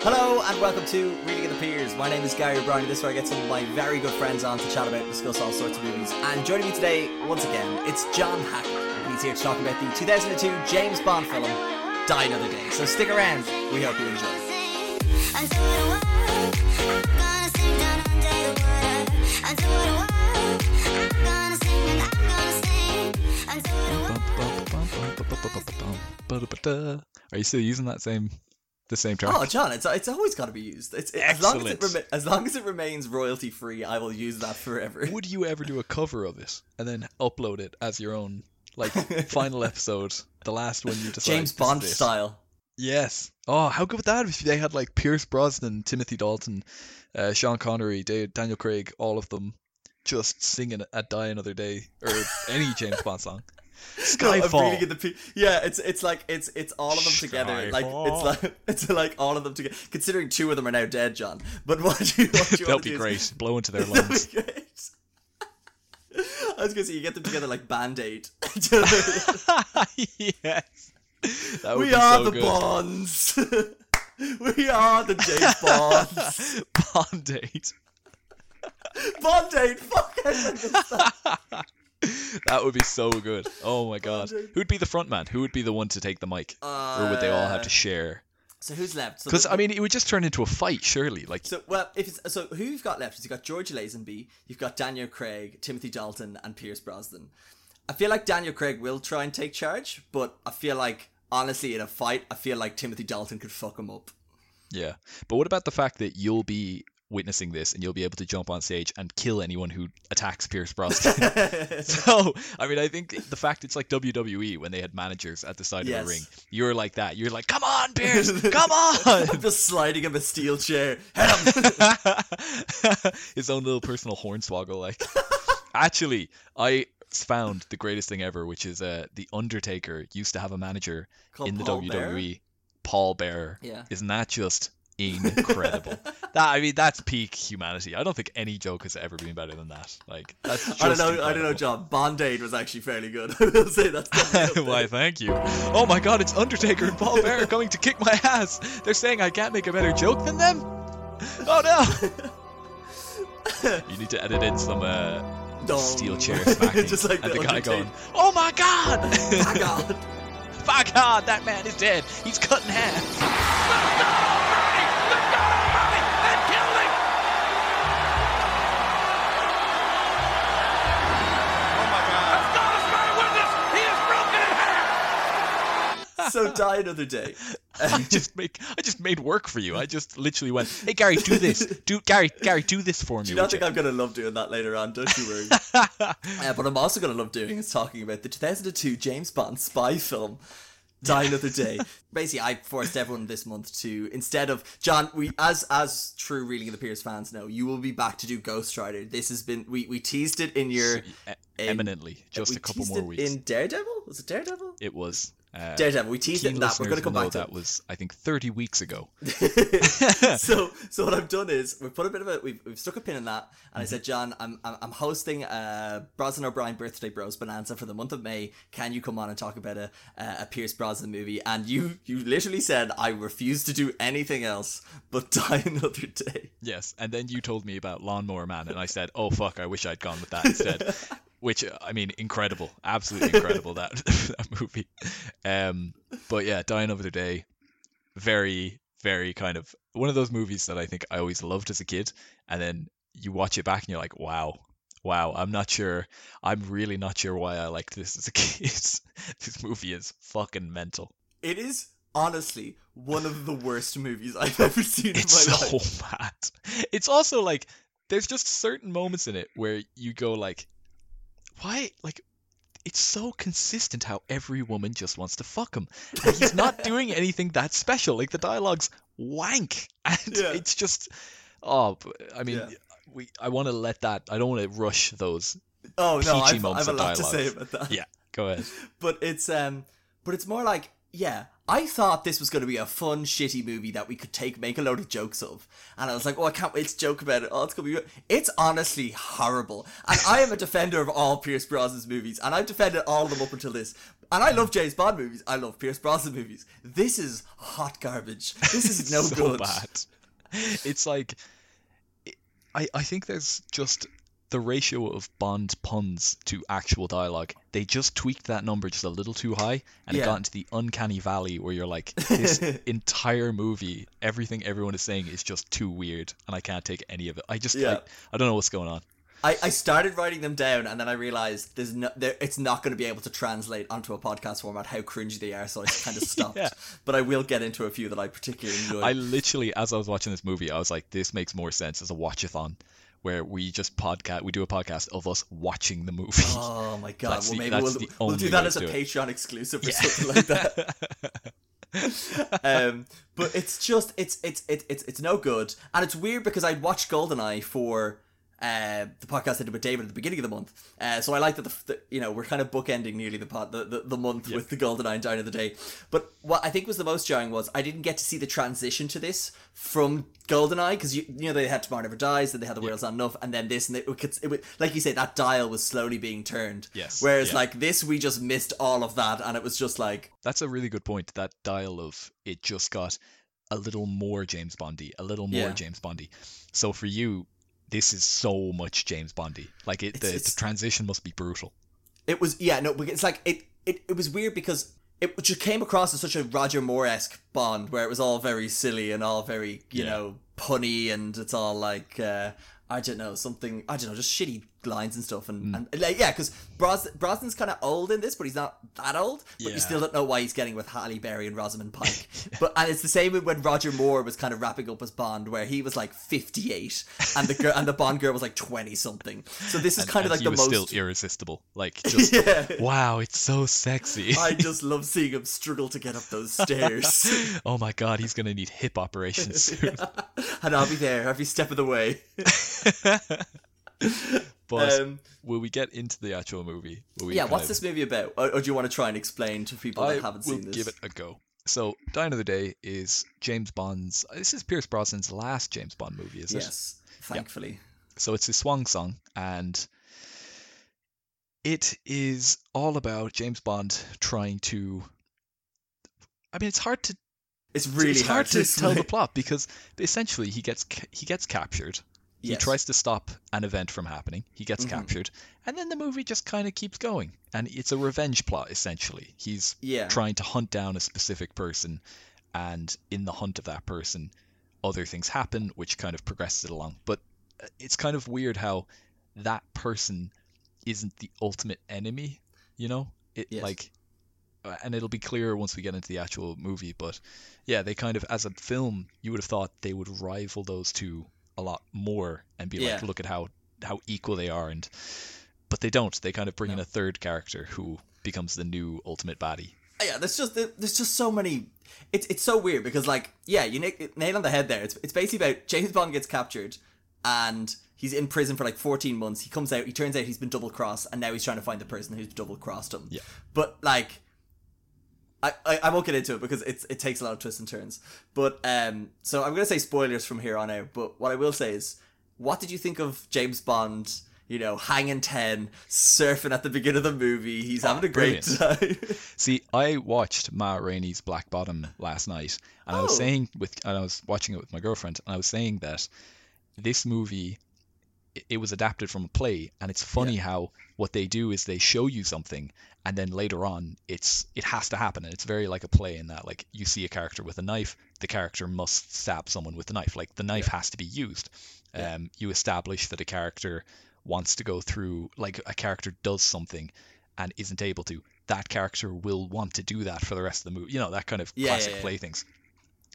Hello and welcome to Reading of the Peers. My name is Gary O'Brien. This is where I get some of my very good friends on to chat about discuss all sorts of movies. And joining me today, once again, it's John Hackett. He's here to talk about the 2002 James Bond film, Die Another Day. So stick around. We hope you enjoy. Are you still using that same the same track? Oh, John, it's it's always got to be used. It's as long as it rema- as long as it remains royalty free, I will use that forever. Would you ever do a cover of it and then upload it as your own, like final episode, the last one you decide? James Bond style. Yes. Oh, how good would that if they had like Pierce Brosnan, Timothy Dalton, uh, Sean Connery, Dave, Daniel Craig, all of them just singing at Die Another Day or any James Bond song. Skyfall. reading in the P- yeah, it's it's like it's it's all of them together. Like it's like it's like all of them together. Considering two of them are now dead, John. But what do you what do you That'll be great. Blow into their lungs. I was gonna say you get them together like Band Aid. yes. We are so the good. Bonds. we are the James Bonds. Bond date. Bond Aid. Fuck I that. Would be so good. Oh my god. Who'd be the front man? Who would be the one to take the mic? or would they all have to Uh, share? So who's left? Because the- I mean, it would just turn into a fight, surely. Like, So well, if it's so, who you've got left is you've got George Lazenby, you've got Daniel Craig, Timothy Dalton, and Pierce Brosnan. I feel like Daniel Craig will try and take charge, but I feel like honestly, in a fight, I feel like Timothy Dalton could fuck him up. yeah. But what about the fact that you'll be witnessing this and you'll be able to jump on stage and kill anyone who attacks Pierce Brosnan? so, I mean, I think the fact it's like WWE when they had managers at the side Yes. of the ring, you're like that. You're like, come on, Pierce, come on. Just sliding him a steel chair. His own little personal hornswoggle, like. Actually, I found the greatest thing ever, which is uh, the Undertaker used to have a manager Called in the Paul WWE, Bearer? Paul Bearer. Yeah. Isn't that just incredible? that I mean, that's peak humanity. I don't think any joke has ever been better than that. Like that's I don't know. I don't know. John. Bond Aid was actually fairly good. I will say up Why, thank you. Oh my god, it's Undertaker and Paul Bearer coming to kick my ass. They're saying I can't make a better joke than them? Oh no! you need to edit in some uh, steel chair smacking. Just like and the the guy going, Oh my god! My God. My god, that man is dead. He's cut in half. So die another day. I just make I just made work for you. I just literally went, Hey Gary, do this. Do Gary, Gary, do this for me. Do you not think you?" I'm gonna love doing that later on? Don't you worry. uh, but I'm also gonna love doing is talking about the 2002 James Bond spy film. Die Another Day. Basically, I forced everyone this month to instead of John. We as as true Reeling of the Pierce fans know, you will be back to do Ghost Rider. This has been we we teased it in your E- eminently. Just a couple more weeks. in Daredevil. Was it Daredevil? It was uh, Daredevil. We teased it in that. We're gonna come back to that it. was I think 30 weeks ago. so so what I've done is we've put a bit of a we've, we've stuck a pin in that and I Mm-hmm. said John I'm, I'm I'm hosting a Brosnan O'Brien birthday bros bonanza for the month of May can you come on and talk about a a Pierce Brosnan movie and you you literally said I refuse to do anything else but die another day Yes, and then you told me about Lawnmower Man, and I said, "Oh fuck, I wish I'd gone with that instead." Which uh, I mean, incredible, absolutely incredible that that movie. Um, but yeah, Die Another Day, very, very kind of one of those movies that I think I always loved as a kid, and then you watch it back and you're like, "Wow, wow." I'm not sure. I'm really not sure why I liked this as a kid. this movie is fucking mental. it is honestly one of the worst movies I've ever seen it's in my so life It's so bad. It's also like there's just certain moments in it where you go like, why? Like, it's so consistent how every woman just wants to fuck him, and he's not doing anything that special. Like the dialogue's wank, and Yeah. it's just, oh, I mean. Yeah. We, I want to let that. I don't want to rush those. oh no I've, I've a lot to say dialogue. about that Yeah, go ahead. but it's um but it's more like yeah, I thought this was going to be a fun, shitty movie that we could take, make a load of jokes of. And I was like, oh, I can't wait to joke about it. Oh, it's going to be. It's honestly horrible. And I am a defender of all Pierce Brosnan's movies, and I've defended all of them up until this. And I love James Bond movies. I love Pierce Brosnan movies. This is hot garbage. This is no so good. bad. It's like I I think there's just the ratio of Bond puns to actual dialogue. They just tweaked that number just a little too high, and Yeah. it got into the uncanny valley where you're like, this entire movie, everything everyone is saying is just too weird, and I can't take any of it. I just Yeah. I, I don't know what's going on. I, I started writing them down and then I realized there's no there, it's not going to be able to translate onto a podcast format how cringy they are so I kind of stopped Yeah. but I will get into a few that I particularly enjoy I literally, as I was watching this movie, I was like, this makes more sense as a watchathon. Where we just podcast, we do a podcast of us watching the movie. oh my god well the- maybe we'll, we'll do that as a do it. Patreon exclusive or something like that um, but it's just it's it's it's it's it's no good, and it's weird because I watched Goldeneye for uh, the podcast I did with David at the beginning of the month. Uh, so I like that the, the you know we're kind of bookending nearly the pod the, the, the month with the Goldeneye and Die Another Day. But what I think was the most jarring was I didn't get to see the transition to this from Goldeneye because you you know they had Tomorrow Never Dies, then they had The World Is Not Enough, and then this, and it, it, it, like you say that dial was slowly being turned. Yes, Whereas yeah. like this, we just missed all of that, and it was just like That's a really good point. That dial of it just got a little more James Bondy, a little more Yeah. James Bondy. So for you, this is so much James Bondy. Like it, the, the transition must be brutal. It was yeah no, it's like it it, it was weird because it just came across as such a Roger Moore esque Bond where it was all very silly and all very you Yeah. know punny and it's all like uh, I don't know something I don't know just shitty lines and stuff and, Mm. and like yeah because Bros- Brosnan's kind of old in this but he's not that old but Yeah. you still don't know why he's getting with Halle Berry and Rosamund Pike but and it's the same when Roger Moore was kind of wrapping up as Bond where he was like 58 and the girl and the Bond girl was like 20 something so this is And, kind of like the most still irresistible. Like just yeah wow, it's so sexy. I just love seeing him struggle to get up those stairs. oh my god, he's gonna need hip operations soon. and I'll be there every step of the way. but Um, will we get into the actual movie? Yeah, what's of- this movie about? Or, or do you want to try and explain to people I that haven't seen this? give it a go. So, Die Another Day is James Bond's. This is Pierce Brosnan's last James Bond movie, is it? yes, thankfully. So it's his swan song, and it is all about James Bond trying to. I mean, it's hard to It's really it's hard, to, tell the plot because essentially he gets he gets captured. He Yes. tries to stop an event from happening. He gets Mhm. captured, and then the movie just kind of keeps going, and it's a revenge plot essentially. He's Yeah. trying to hunt down a specific person, and in the hunt of that person, other things happen, which kind of progresses it along. But uh, it's kind of weird how that person isn't the ultimate enemy, you know? It Yes. like, uh, and it'll be clearer once we get into the actual movie. But yeah, they kind of, as a film, you would have thought they would rival those two a lot more and be like, look at how how equal they are, and but they don't. They kind of bring in a third character who becomes the new ultimate baddie. Uh, yeah, there's just there's just so many. It's it's so weird because like yeah, you nail, nail on the head there. It's it's basically about James Bond gets captured and he's in prison for like 14 months. He comes out. He turns out he's been double crossed, and now he's trying to find the person who's double crossed him. Yeah. But like, I, I I won't get into it because it's it takes a lot of twists and turns. But um, so I'm gonna say spoilers from here on out. But what I will say is, what did you think of James Bond? You know, hanging ten, surfing at the beginning of the movie. He's having a great time. See, I watched Ma Rainey's Black Bottom last night, and I was Oh. saying with, and I was watching it with my girlfriend, and I was saying that this movie, it, was adapted from a play, and it's funny how what they do is they show you something, and then later on, it's it has to happen, and it's very like a play in that, like you see a character with a knife, the character must stab someone with the knife, like the knife has to be used. Yeah. Um, you establish that a character wants to go through, like a character does something and isn't able to, that character will want to do that for the rest of the movie. You know, that kind of Yeah, classic yeah, yeah. play things.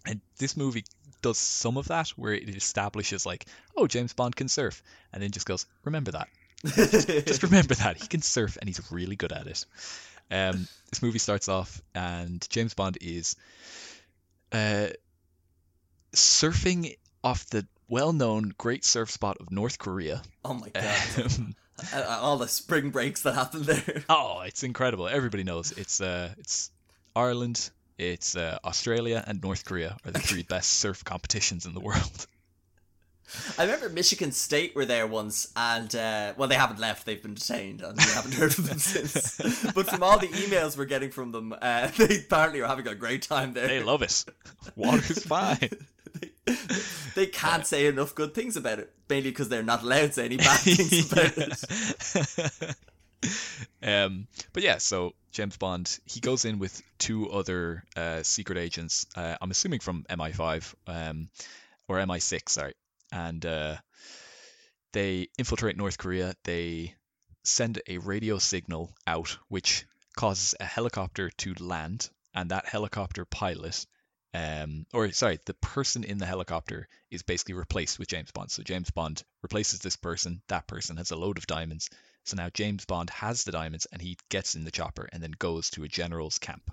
And this movie does some of that where it establishes like, oh, James Bond can surf, and then just goes, remember that. Just remember that he can surf and he's really good at it. Um, this movie starts off and James Bond is uh, surfing off the well-known great surf spot of North Korea. oh my god. Um, all the spring breaks that happened there. Oh, it's incredible. Everybody knows it's uh it's Ireland, It's uh, Australia and North Korea are the three best surf competitions in the world. I remember Michigan State were there once, and uh, well, they haven't left; they've been detained, and we haven't heard from them since. but from all the emails we're getting from them, uh, they apparently are having a great time there. They love it. Water's fine. they, they can't say enough good things about it, mainly because they're not allowed to say any bad things about it. um, but yeah, so James Bond, he goes in with two other uh, secret agents. Uh, I'm assuming from MI5 um, or MI6, sorry, and uh, they infiltrate North Korea. They send a radio signal out, which causes a helicopter to land, and that helicopter pilot, um, or sorry, the person in the helicopter is basically replaced with James Bond. So James Bond replaces this person. That person has a load of diamonds. So now James Bond has the diamonds, and he gets in the chopper and then goes to a general's camp.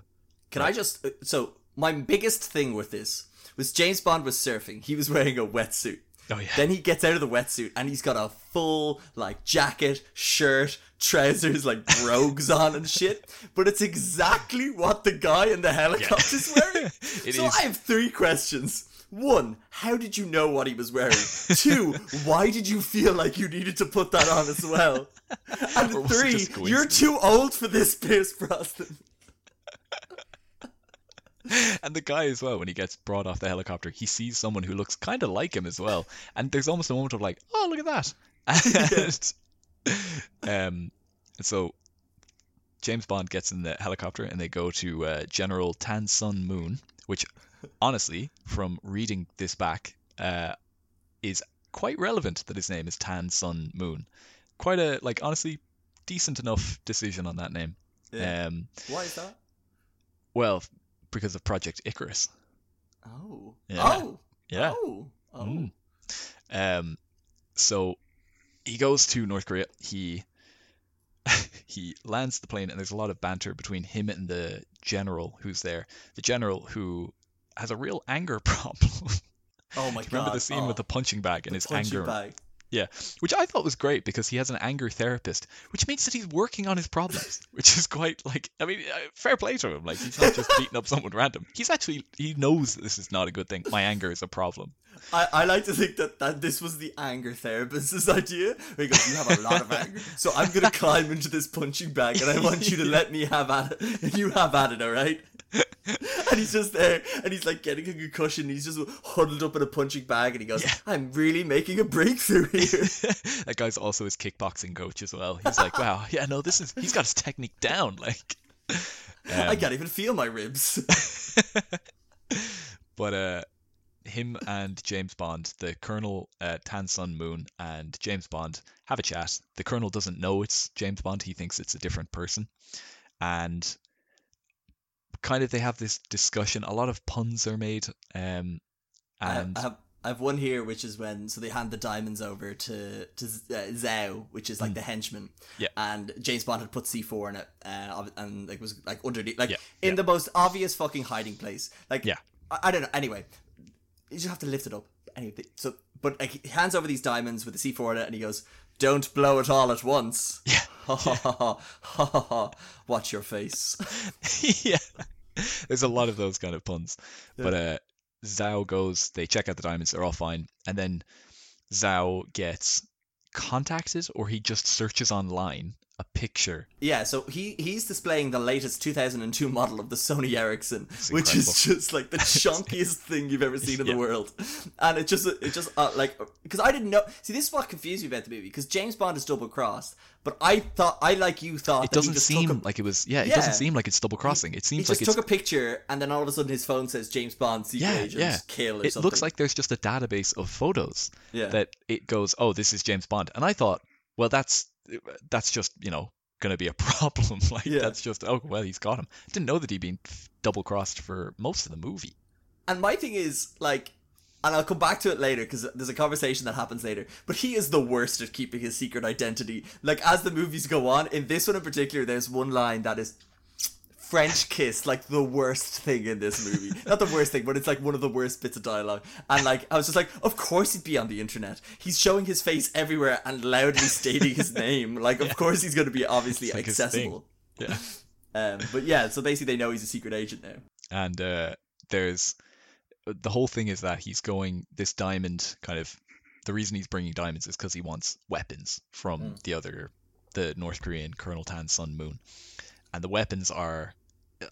Can I just? uh, So my biggest thing with this was James Bond was surfing. He was wearing a wetsuit. Oh yeah. Then he gets out of the wetsuit and he's got a full like jacket, shirt, trousers, like brogues on and shit. But it's exactly what the guy in the helicopter's wearing. So is. I have three questions. One, how did you know what he was wearing? Two, why did you feel like you needed to put that on as well? And Or was it three, you're too old for this, Pierce Brosnan. And the guy as well, when he gets brought off the helicopter, he sees someone who looks kind of like him as well. And there's almost a moment of like, oh, look at that. And, um, so James Bond gets in the helicopter and they go to uh, General Tan Sun Moon, which honestly, from reading this back, uh, is quite relevant that his name is Tan Sun Moon. Quite a, like, honestly, decent enough decision on that name. Yeah. Um, Why is that? well, because of Project Icarus. Oh. Yeah. Oh. Yeah. Oh. Oh. Mm. Um, so he goes to North Korea. He he lands the plane, and there's a lot of banter between him and the general who's there. The general who has a real anger problem. Oh my god. Remember the scene oh, with the punching bag and the his punching anger, bag. yeah, which I thought was great because he has an anger therapist, which means that he's working on his problems, which is quite like I mean, uh, fair play to him. Like he's not just beating up someone random. He's actually he knows that this is not a good thing. My anger is a problem. I, I like to think that, that this was the anger therapist's idea. He goes, You have a lot of anger. So I'm going to climb into this punching bag and I want you to let me have at it. And you have at it, alright? And he's just there and he's like getting a concussion. He's just huddled up in a punching bag and he goes, Yeah. I'm really making a breakthrough here. that guy's also his kickboxing coach as well. He's like, wow, yeah, no, this is he's got his technique down. Like, I um, can't even feel my ribs. but uh, him and James Bond, the Colonel uh, Tan Sun Moon and James Bond have a chat. The Colonel doesn't know it's James Bond; he thinks it's a different person, and kind of they have this discussion. A lot of puns are made, um, I have, and I have I have one here, which is when so they hand the diamonds over to to uh, Zhao, which is like the henchman. Yeah. And James Bond had put C four in it, uh, and like was like underneath, like Yeah, in yeah. the most obvious fucking hiding place. Like Yeah. I, I don't know. Anyway, you just have to lift it up. Anyway, so but like he hands over these diamonds with the C four in it, and he goes, "Don't blow it all at once." Yeah. Ha ha ha ha ha ha. Watch your face. yeah, there's a lot of those kind of puns. But uh, Zhao goes, they check out the diamonds, they're all fine, and then Zhao gets contacted, or he just searches online a picture. Yeah, so he he's displaying the latest 2002 model of the Sony Ericsson, which is just like the chunkiest thing you've ever seen in Yeah. the world, and it just it just uh, like because I didn't know. See, this is what confused me about the movie because James Bond is double crossed, but I thought I like you thought It doesn't seem a, like it was. Yeah, it Yeah. doesn't seem like it's double crossing. It he seems just like it's. took a picture and then all of a sudden his phone says James Bond secret yeah, agent yeah. kill or It something. looks like there's just a database of photos Yeah. that it goes, oh, this is James Bond, and I thought, well, that's that's just you know gonna be a problem. like Yeah. that's just oh well, he's got him. Didn't know that he'd been double crossed for most of the movie. And my thing is like, and I'll come back to it later because there's a conversation that happens later. But he is the worst at keeping his secret identity. Like as the movies go on, in this one in particular, there's one line that is French kiss, like the worst thing in this movie. Not the worst thing, but it's like one of the worst bits of dialogue. And like I was just like, of course he'd be on the internet. He's showing his face everywhere and loudly stating his name. Like of course he's going to be obviously like accessible. Yeah. Um, but yeah, so basically they know he's a secret agent now. and uh, there's the whole thing is that he's going this diamond kind of the reason he's bringing diamonds is because he wants weapons from Mm. the other the North Korean Colonel Tan Sun Moon, and the weapons are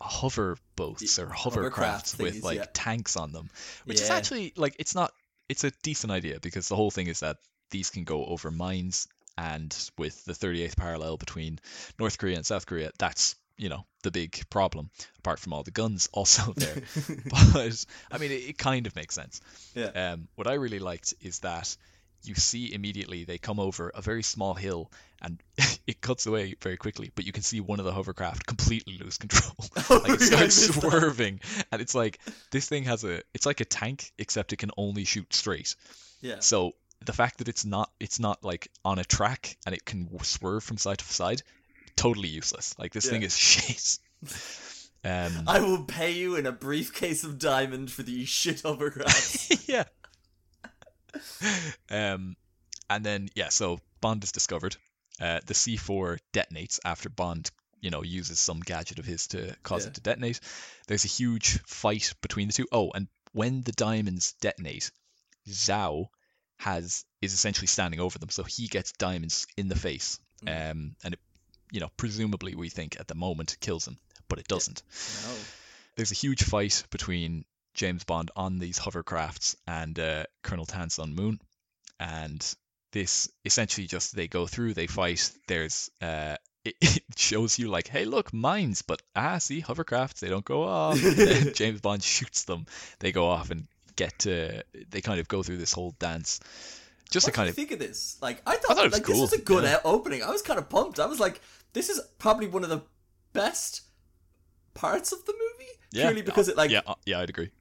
hover boats or hovercraft hovercrafts with thingies, like yeah. tanks on them, which is actually like it's not it's a decent idea because the whole thing is that these can go over mines and with the 38th parallel between North Korea and South Korea, that's you know the big problem apart from all the guns also there but I mean, it, it kind of makes sense. Yeah. Um, what I really liked is that you see immediately they come over a very small hill and it cuts away very quickly, but you can see one of the hovercraft completely lose control. Oh, like it yeah, I starts that. swerving, and it's like this thing has a, it's like a tank except it can only shoot straight. Yeah. So the fact that it's not, it's not like on a track and it can swerve from side to side, totally useless. Like this thing is shit. Um, I will pay you in a briefcase of diamond for these shit hovercrafts. yeah. Um, and then yeah, so Bond is discovered. Uh, the C4 detonates after Bond, you know, uses some gadget of his to cause Yeah. it to detonate. There's a huge fight between the two. Oh, and when the diamonds detonate, Zhao has is essentially standing over them, so he gets diamonds in the face. Mm. Um, and it, you know, presumably we think at the moment kills him, but it doesn't no. there's a huge fight between James Bond on these hovercrafts and uh, Colonel Tan Sun Moon, and this essentially just they go through, they fight. There's uh, it, it shows you like, hey, look, mines, but ah, see, hovercrafts, they don't go off. James Bond shoots them, they go off and get to. They kind of go through this whole dance, just What to kind of think of this? Like, I thought, thought it was like this cool, was a good yeah. opening. I was kind of pumped. I was like, this is probably one of the best parts of the movie. yeah, Purely because it like yeah, uh, yeah, I'd agree.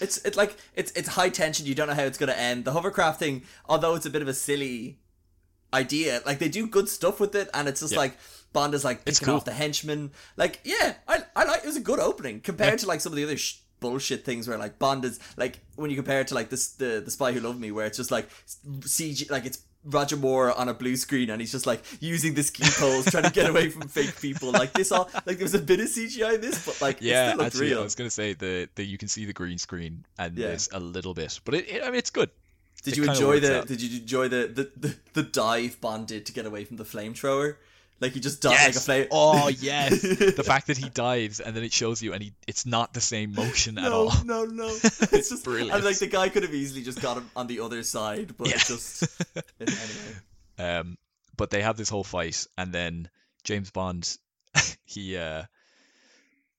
It's it's like it's it's high tension. You don't know how it's gonna end. The hovercraft thing, although it's a bit of a silly idea, like they do good stuff with it, and it's just Yeah. like Bond is like picking cool. off the henchmen. Like, yeah, I I like it was a good opening compared to like some of the other. Sh- bullshit things where like bond is like when you compare it to like this the the spy who loved me where it's just like cg like it's Roger Moore on a blue screen and he's just like using the ski poles trying to get away from fake people like this all like there was a bit of CGI in this but like it Yeah, still looked actually, real I was gonna say the, the you can see the green screen and Yeah. there's a little bit, but it, it I mean it's good. Did It you enjoy the? out. Did you enjoy the, the the the dive Bond did to get away from the flamethrower? Like he just dived like a flame. Oh yes, the fact that he dives and then it shows you and he it's not the same motion at no, all. no, no. No. It's just Brilliant. And like the guy could have easily just got him on the other side, but Yeah. just anyway. Um, but they have this whole fight, and then James Bond, he uh,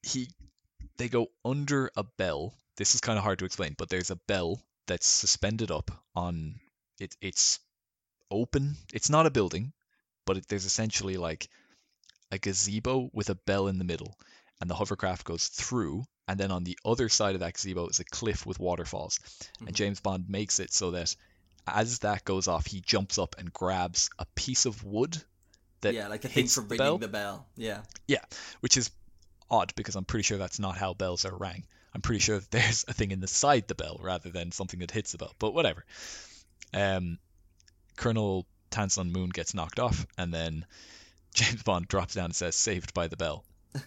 he they go under a bell. This is kind of hard to explain, but there's a bell that's suspended up on it. It's open. It's not a building, but it, there's essentially like a gazebo with a bell in the middle, and the hovercraft goes through. And then on the other side of that gazebo is a cliff with waterfalls. Mhm. And James Bond makes it so that as that goes off, he jumps up and grabs a piece of wood that yeah, like the thing for the ringing bell. the bell. Yeah. Yeah, which is odd because I'm pretty sure that's not how bells are rang. I'm pretty sure there's a thing inside the bell rather than something that hits the bell. But whatever. Um, Colonel Tan Sun Moon gets knocked off, and then James Bond drops down and says, "Saved by the bell."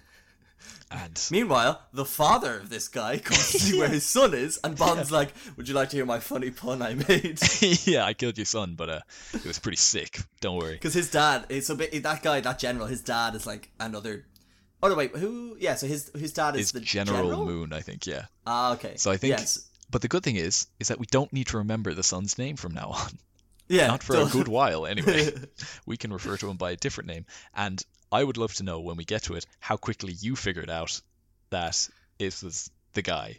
And Meanwhile, the father of this guy comes to see where his son is, and Bond's like, "Would you like to hear my funny pun I made?" yeah, I killed your son, but uh, it was pretty sick. Don't worry. Because his dad, so that guy, that general, his dad is like another. Oh no, wait, who? Yeah, so his his dad is Is the General, general. Moon, I think. Yeah. Ah, okay. So I think- yes, But the good thing is, is that we don't need to remember the son's name from now on. Yeah, Not for a good while, anyway. we can refer to him by a different name. And I would love to know when we get to it how quickly you figured out that it was the guy.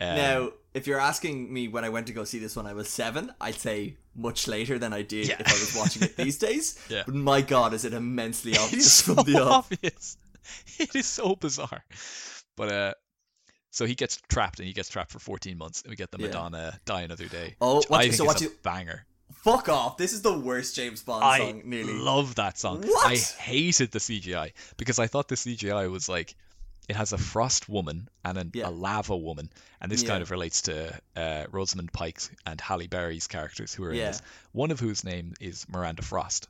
Um, now, if you're asking me when I went to go see this when I was seven, I'd say much later than I did Yeah. if I was watching it these days. Yeah. But my God, is it immensely it's obvious so from the off? obvious. It is so bizarre. But uh, so he gets trapped, and he gets trapped for 14 months, and we get the Yeah. Madonna "Die Another Day." Oh, what I think so is what a you- banger. Fuck off! This is the worst James Bond I song, nearly. I love that song. What? I hated the CGI because I thought the CGI was like it has a frost woman and an, Yeah. a lava woman, and this Yeah. kind of relates to uh, Rosamund Pike and Halle Berry's characters who are Yeah. in this. One of whose name is Miranda Frost.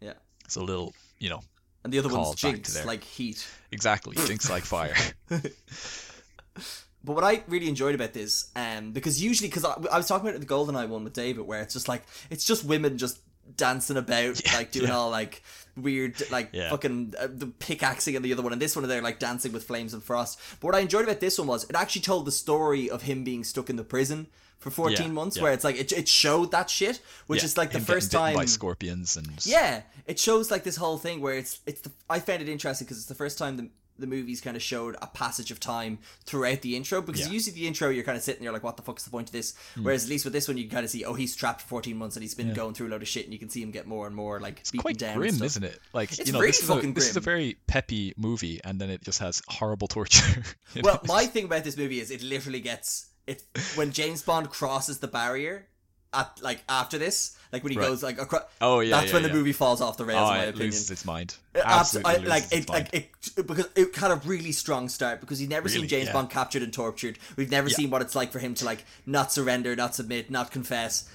Yeah. It's a little, you know, and the other one's Jinx, like heat. exactly, jinx like fire. But what I really enjoyed about this, um, because usually, because I, I was talking about the GoldenEye one with David, where it's just like it's just women just dancing about, Yeah, like doing yeah. all like weird, like Yeah. fucking uh, the pickaxing and the other one, and this one they're like dancing with flames and frost. But what I enjoyed about this one was it actually told the story of him being stuck in the prison for 14 Yeah, months, yeah. where it's like it, it showed that shit, which Yeah, is like the first time by scorpions and yeah, it shows like this whole thing where it's it's. The, I found it interesting because it's the first time the the movies kind of showed a passage of time throughout the intro. Because Yeah. Usually the intro you're kind of sitting, you're like, what the fuck is the point of this? Hmm. Whereas at least with this one, you can kind of see, oh, he's trapped for 14 months and he's been going through a load of shit, and you can see him get more and more like It's beaten quite down. grim, isn't it? Like It's you know, really this is, a, this is a very peppy movie, and then it just has horrible torture. Well, know? my thing about this movie is it literally gets it when James Bond crosses the barrier. At like after this, like when he Right. goes like across, oh yeah, that's yeah, when yeah. the movie falls off the rails. Oh, in my it opinion, loses its mind. It Absolutely I- like it, like it because it had a really strong start because you've never seen James yeah. Bond captured and tortured. We've never seen what it's like for him to like not surrender, not submit, not confess,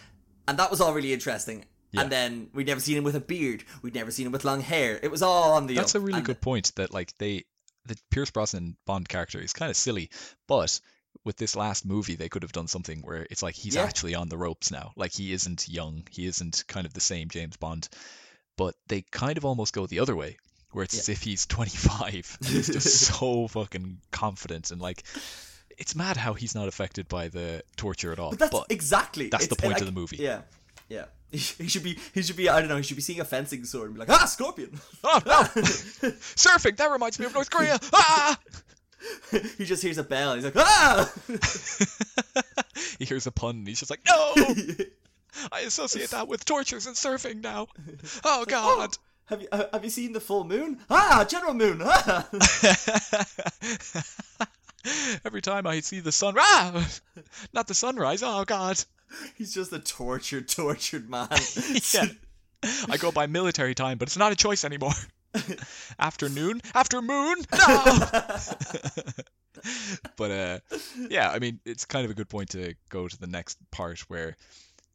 and that was all really interesting. Yeah. And then we'd never seen him with a beard. We'd never seen him with long hair. It was all on the. That's up. a really And- good point. That like they, the Pierce Brosnan Bond character is kind of silly, but with this last movie, they could have done something where it's like he's Yeah. actually on the ropes now. Like he isn't young, he isn't kind of the same James Bond, but they kind of almost go the other way, where it's as if he's 25 and he's just so fucking confident and like. It's mad how he's not affected by the torture at all. But that's but exactly. that's the point like, of the movie. Yeah, yeah. He should be. He should be. I don't know. He should be seeing a fencing sword and be like, ah, scorpion. oh no, surfing that reminds me of North Korea. Ah! he just hears a bell. And he's like, ah. he hears a pun and he's just like, no! I associate that with tortures and surfing now. Oh god! Have you have you seen the full moon? Ah, General Moon. Ah. Every time I see the sun, ah! Not the sunrise. Oh god! He's just a tortured, tortured man. Yeah. I go by military time, but it's not a choice anymore. Afternoon, after moon, no. but uh, yeah, I mean, it's kind of a good point to go to the next part where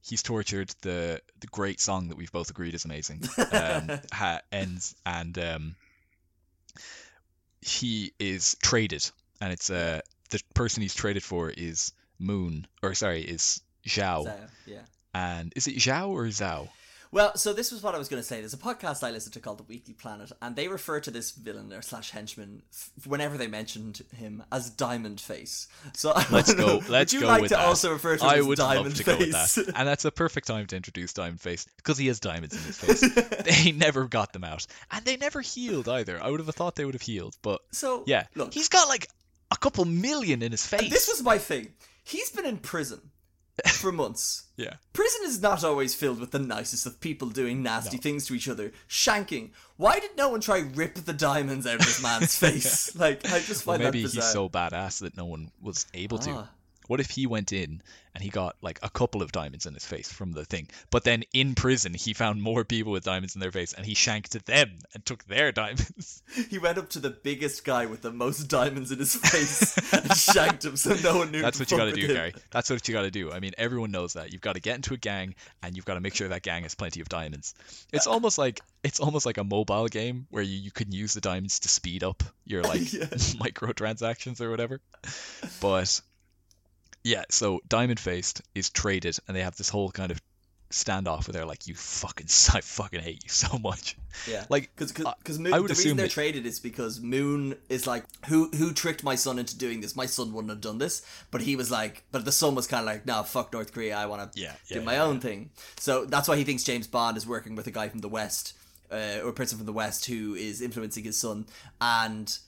he's tortured. The the great song that we've both agreed is amazing um, ha- ends, and um, he is traded, and it's uh the person he's traded for is Moon, or sorry, is Zhao, So, yeah. and is it Zhao or Zhao? Well, so this was what I was going to say. There's a podcast I listen to called The Weekly Planet, and they refer to this villain or slash henchman f- whenever they mentioned him as Diamond Face. So I Let's know, go. Let's would you go like with to that. also refer to him I as would Diamond love to Face? go with that, and that's a perfect time to introduce Diamond Face because he has diamonds in his face. they never got them out, and they never healed either. I would have thought they would have healed, but so yeah, look, he's got like a couple million in his face. this was my thing. He's been in prison for months. yeah, Prison is not always filled with the nicest of people doing nasty things to each other, shanking. Why did no one try rip the diamonds out of this man's face? Like, I just well, find maybe that bizarre. he's so badass that no one was able to. Ah. What if he went in and he got like a couple of diamonds in his face from the thing, but then in prison he found more people with diamonds in their face and he shanked them and took their diamonds. He went up to the biggest guy with the most diamonds in his face and shanked him so no one knew. That's what you got to do, him. Gary. That's what you got to do. I mean, everyone knows that. You've got to get into a gang and you've got to make sure that gang has plenty of diamonds. It's uh, almost like it's almost like a mobile game where you, you can use the diamonds to speed up your like Yeah. microtransactions or whatever. But yeah, so Diamond Faced is traded and they have this whole kind of standoff where they're like, "You fucking, I fucking hate you so much." Yeah, Like, because because I Moon. would The reason they're that- traded is because Moon is like, who who tricked my son into doing this? My son wouldn't have done this, but he was like, but the son was kind of like, no, fuck North Korea. I want to Yeah, do my yeah, own thing. So that's why he thinks James Bond is working with a guy from the West, uh, or a person from the West who is influencing his son, and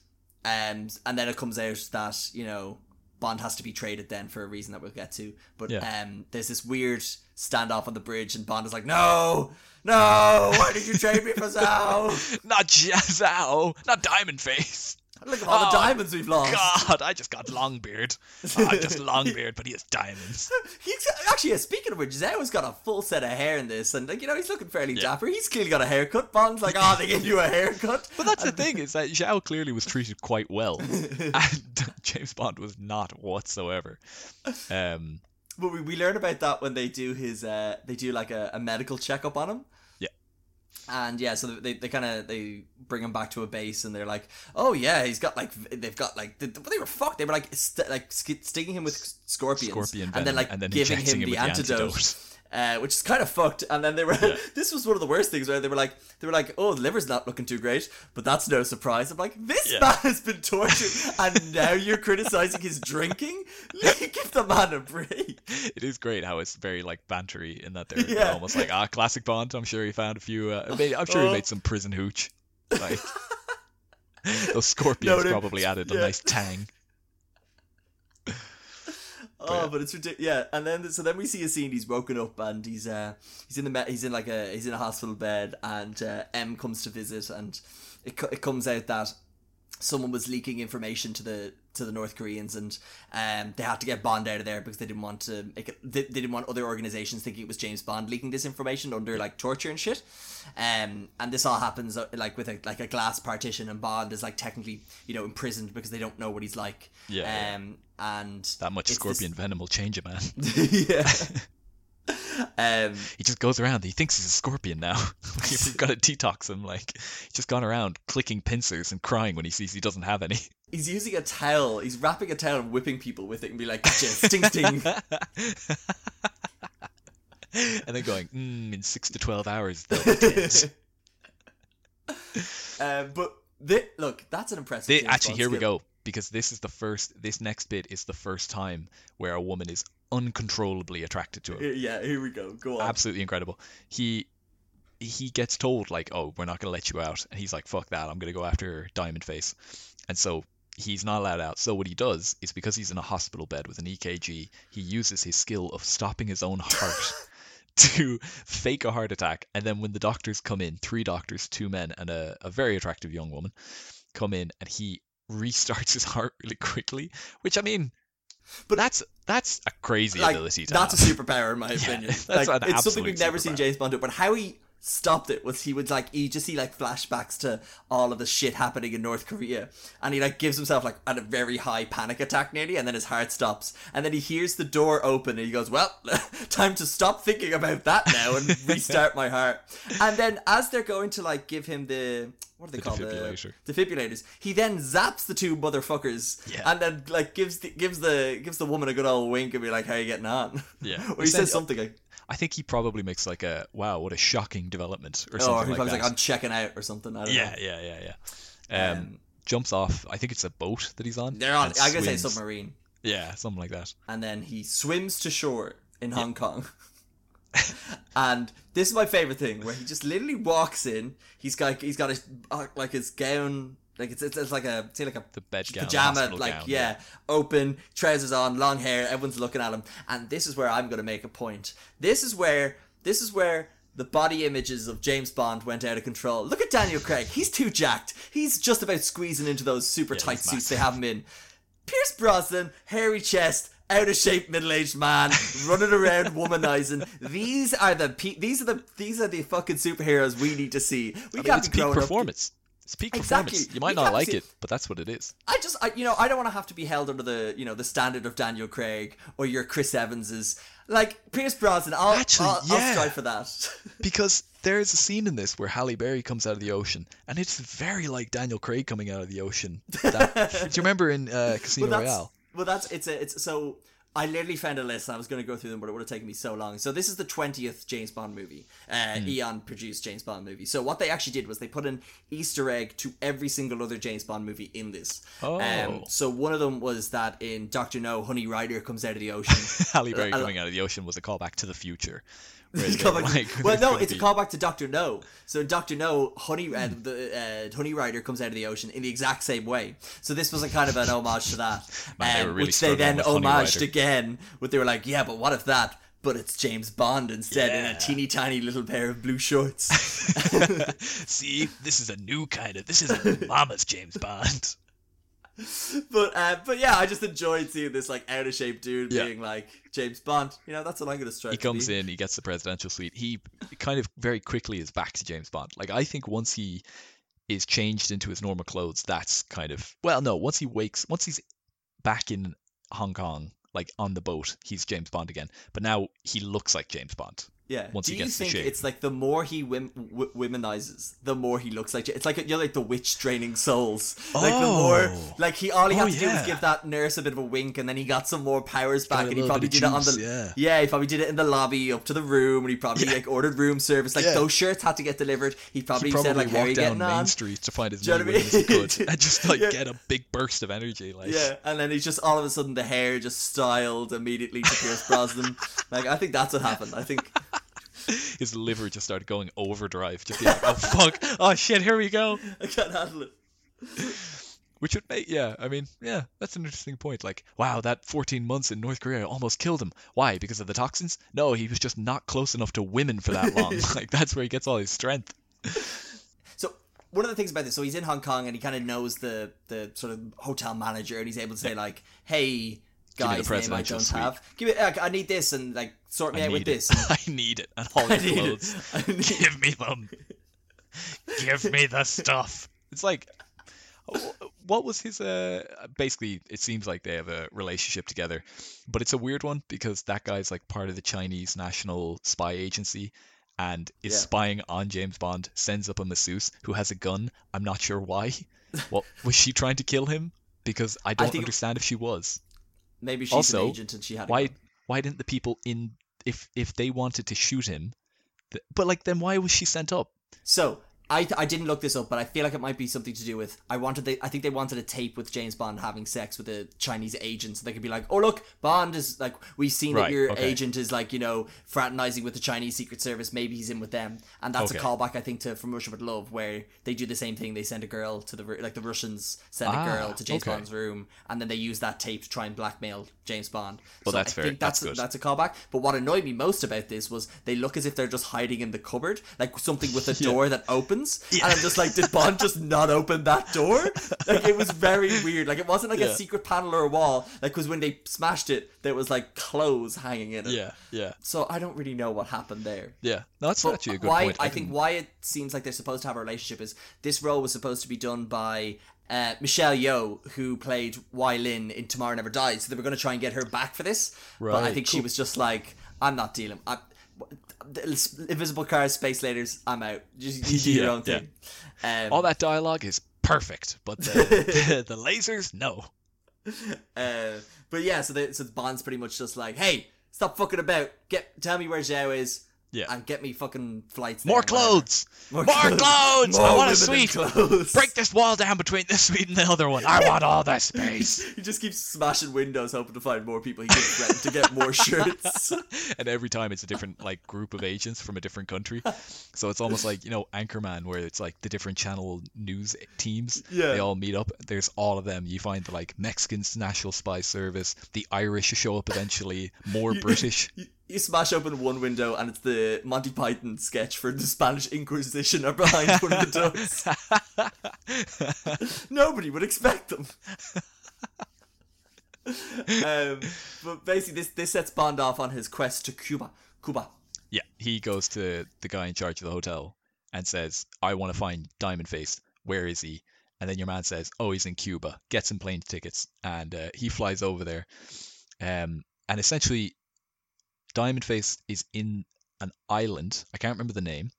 um, and then it comes out that you know Bond has to be traded then for a reason that we'll get to. But Yeah. um, there's this weird standoff on the bridge, and Bond is like, "No, no, why did you trade me for Zhao? Not Zhao, not Diamond Face. Look at all the Oh, diamonds we've lost." God, I just got Longbeard. Oh, I'm just long beard, but he has diamonds. He's actually, yeah, speaking of which, Zhao's got a full set of hair in this, and like you know, he's looking fairly Yeah. dapper. He's clearly got a haircut. Bond's like, "Oh, they gave you a haircut." But that's the thing is that Zhao clearly was treated quite well, and James Bond was not whatsoever. Um, But we, we learn about that when they do his uh they do like a, a medical checkup on him. And yeah, so they, they kind of they bring him back to a base, and they're like, "Oh yeah, he's got like they've got like they, they were fucked. They were like st- like sk- stinging him with scorpions, Scorpion and then like and then giving him him the with the antidote, antidote. Uh, which is kind of fucked. And then they were Yeah. this was one of the worst things where they were like they were like, "Oh, the liver's not looking too great," but that's no surprise. I'm like, this Yeah. man has been tortured, and now you're criticizing his drinking. Give the man a break. It is great how it's very like bantery in that they're, they're almost like ah classic Bond. I'm sure he found a few. Uh, maybe, I'm sure he Oh. made some prison hooch. Like those scorpions probably added a nice tang. Oh, yeah. but it's ridiculous. Yeah, and then so then we see a scene. He's woken up and he's uh he's in the he's in like a he's in a hospital bed and uh, M comes to visit and it co- it comes out that someone was leaking information to the to the North Koreans and um they had to get Bond out of there because they didn't want to make it they, they didn't want other organizations thinking it was James Bond leaking this information under like torture and shit. Um and this all happens uh, like with a like a glass partition and Bond is like technically you know imprisoned because they don't know what he's like. Yeah, yeah. Um and That much it's this- scorpion venom will change a man. yeah. um, He just goes around. He thinks he's a scorpion now. You've got to detox him. Like he's just gone around clicking pincers and crying when he sees he doesn't have any. he's using a towel. He's wrapping a towel and whipping people with it and be like, sting, sting." and then going, mm, in six to twelve hours uh, but look, that's an impressive. They- actually, here we go because this is the first. This next bit is the first time where a woman is uncontrollably attracted to him. Yeah, here we go. Go on. Absolutely incredible. He he gets told like, "Oh, we're not going to let you out," and he's like, "Fuck that! I'm going to go after Diamond Face," and so. He's not allowed out. So what he does is because he's in a hospital bed with an EKG, he uses his skill of stopping his own heart to fake a heart attack. And then when the doctors come in, three doctors, two men, and a, a very attractive young woman come in, and he restarts his heart really quickly. Which I mean, But- that's that's a crazy like ability to that's have. a superpower in my Yeah, opinion. that's like an it's something we've never seen superpower. James Bond do. But how he stopped it was he would like you just see like flashbacks to all of the shit happening in North Korea, and he like gives himself like at a very high panic attack nearly, and then his heart stops, and then he hears the door open, and he goes, "Well, time to stop thinking about that now and restart my heart." And then as they're going to like give him the what are they The called defibrillator. the defibrillators, he then zaps the two motherfuckers, Yeah. and then like gives the, gives the gives the woman a good old wink and be like, "How you getting on?" Yeah. or he says something like, I think he probably makes like a wow, what a shocking development or "Oh," something or he like that. like, "I'm checking out" or something. I don't yeah, know. yeah, yeah, yeah. Um, Um, jumps off. I think it's a boat that he's on. They're on. I'm gonna say submarine, Yeah, something like that. and then he swims to shore in Hong Kong. and this is my favorite thing, where he just literally walks in. He's got he's got his uh, like his gown, like it's it's, it's like a say like a The bed gown, pajama, like gown, yeah, open, trousers on, long hair. Everyone's looking at him, and this is where I'm going to make a point. This is where this is where the body images of James Bond went out of control. Look at Daniel Craig; he's too jacked. He's just about squeezing into those super Yeah, tight suits they have him in. Pierce Brosnan, hairy chest. Out of shape, middle-aged man running around womanizing. These are the pe- these are the these are the fucking superheroes we need to see. We I mean, it's be peak growing up- performance. It's peak Exactly. performance. You might not like see- it, but that's what it is. I just, I, you know, I don't want to have to be held under the, you know, the standard of Daniel Craig or your Chris Evanses. Like Pierce Brosnan, I'll, Actually, I'll, I'll strive for that. Because there's a scene in this where Halle Berry comes out of the ocean, and it's very like Daniel Craig coming out of the ocean. That, do you remember in uh, Casino well, Royale? well, that's it's a, it's so. I literally found a list. and I was going to go through them, but it would have taken me so long. So this is the twentieth James Bond movie. Uh, Hmm. Eon produced James Bond movie. So what they actually did was they put an Easter egg to every single other James Bond movie in this. Oh. Um, so one of them was that in Doctor No, Honey Rider comes out of the ocean. Halle Berry I- coming out of the ocean was a callback to the future. Where It's they a were callback- like, well, no, gonna it's a callback to Doctor No. So in Doctor No, Honey uh, the uh, Honey Rider comes out of the ocean in the exact same way. So this was a kind of an homage to that, Man, um, were really which they then struggling with Honey homaged again. But they were like, yeah, but what if that? But it's James Bond instead in a teeny tiny little pair of blue shorts. See, this is a new kind of. This is a mama's James Bond. but uh, but yeah, I just enjoyed seeing this like out of shape dude Yeah. being like James Bond. You know, that's what I'm gonna strive. He to comes in, he gets the presidential suite. He kind of very quickly is back to James Bond. Like I think once he is changed into his normal clothes, that's kind of well, no. Once he wakes, once he's back in Hong Kong, like on the boat, he's James Bond again. But now he looks like James Bond. Yeah. Once Do he you gets the think shape. it's like the more he wim- w- womanizes, the more he looks like it's like you're like the witch draining souls. Like the more Oh. like he all he Oh, had to do was give that nurse a bit of a wink, and then he got some more powers back, and he probably did of it on the yeah. yeah. he probably did it in the lobby up to the room, and he probably like ordered room service. Like Yeah. those shirts had to get delivered. He probably, he probably said like, "How are you down getting Main on?" Street to find as you many know I women as he mean? could, and just like Yeah. get a big burst of energy. Like, Yeah, and then he's just all of a sudden the hair just styled immediately to Pierce Brosnan. like I think that's what happened. I think his liver just started going overdrive. Just being like, oh fuck, oh shit, here we go. I can't handle it. Which would make, yeah, I mean, yeah, that's an interesting point. Like, wow, that 14 months in North Korea almost killed him. Why? Because of the toxins? No, he was just not close enough to women for that long. like, that's where he gets all his strength. So one of the things about this, so he's in Hong Kong and he kind of knows the the sort of hotel manager, and he's able to say like, "Hey, Give me the guys, name I don't suite." have. Give me, I need this, and like sort me I out with it. this." I need it. And all I it. clothes. I need- Give me them. Give me the stuff. It's like, what was his? Uh, basically, it seems like they have a relationship together, but it's a weird one because that guy's like part of the Chinese National Spy Agency. And is Yeah. spying on James Bond, sends up a masseuse who has a gun. I'm not sure why. What was she trying to kill him? Because I don't think- understand if she was. Maybe she's Also, an agent and she had a why gun. why didn't the people in if if they wanted to shoot him th- but like then why was she sent up? So I I didn't look this up, but I feel like it might be something to do with I wanted they I think they wanted a tape with James Bond having sex with a Chinese agent, so they could be like, oh look, Bond is like we've seen that your okay. agent is like you know fraternizing with the Chinese Secret Service. Maybe he's in with them, and that's a callback I think to From Russia with Love, where they do the same thing. They send a girl to the like the Russians send a Ah, girl to James okay. Bond's room, and then they use that tape to try and blackmail James Bond. Well, so that's I fair. think that's That's good. that's a callback. But what annoyed me most about this was they look as if they're just hiding in the cupboard, like something with a Yeah. door that opens. And I'm just like, did Bond just not open that door? Like it was very weird. Like it wasn't like Yeah. a secret panel or a wall. Like because when they smashed it, there was like clothes hanging in it. yeah yeah So I don't really know what happened there. yeah no, that's But actually a good why point I, can- think why it seems like they're supposed to have a relationship is this role was supposed to be done by uh, Michelle Yeoh, who played Wai Lin in Tomorrow Never Dies. So they were going to try and get her back for this, but I Right, think she was just like, "I'm not dealing. I, invisible cars, space lasers. I'm out. Just you do your Yeah, own yeah. thing." Um, all that dialogue is perfect but the, the, the lasers no Uh, but yeah, so the, so Bond's pretty much just like, "Hey, stop fucking about. Get tell me where Zao is." Yeah. and get me fucking flights. more clothes More more, clothes. clothes, More i want a suite clothes. break this wall down between this suite and the other one i want all the space He just keeps smashing windows, hoping to find more people he can threaten to get more shirts. and every time it's a different like group of agents from a different country so it's almost like you know anchorman where it's like the different channel news teams Yeah. they all meet up there's all of them you find the like mexicans national spy service the irish show up eventually more british You, you smash open one window and it's the Monty Python sketch for the Spanish Inquisition are behind one of the doors. Nobody would expect them. um, but basically, this this sets Bond off on his quest to Cuba. Cuba. yeah he goes to the guy in charge of the hotel and says i want to find diamond face where is he and then your man says oh he's in cuba gets him plane tickets and uh, he flies over there um, and essentially diamond face is in an island i can't remember the name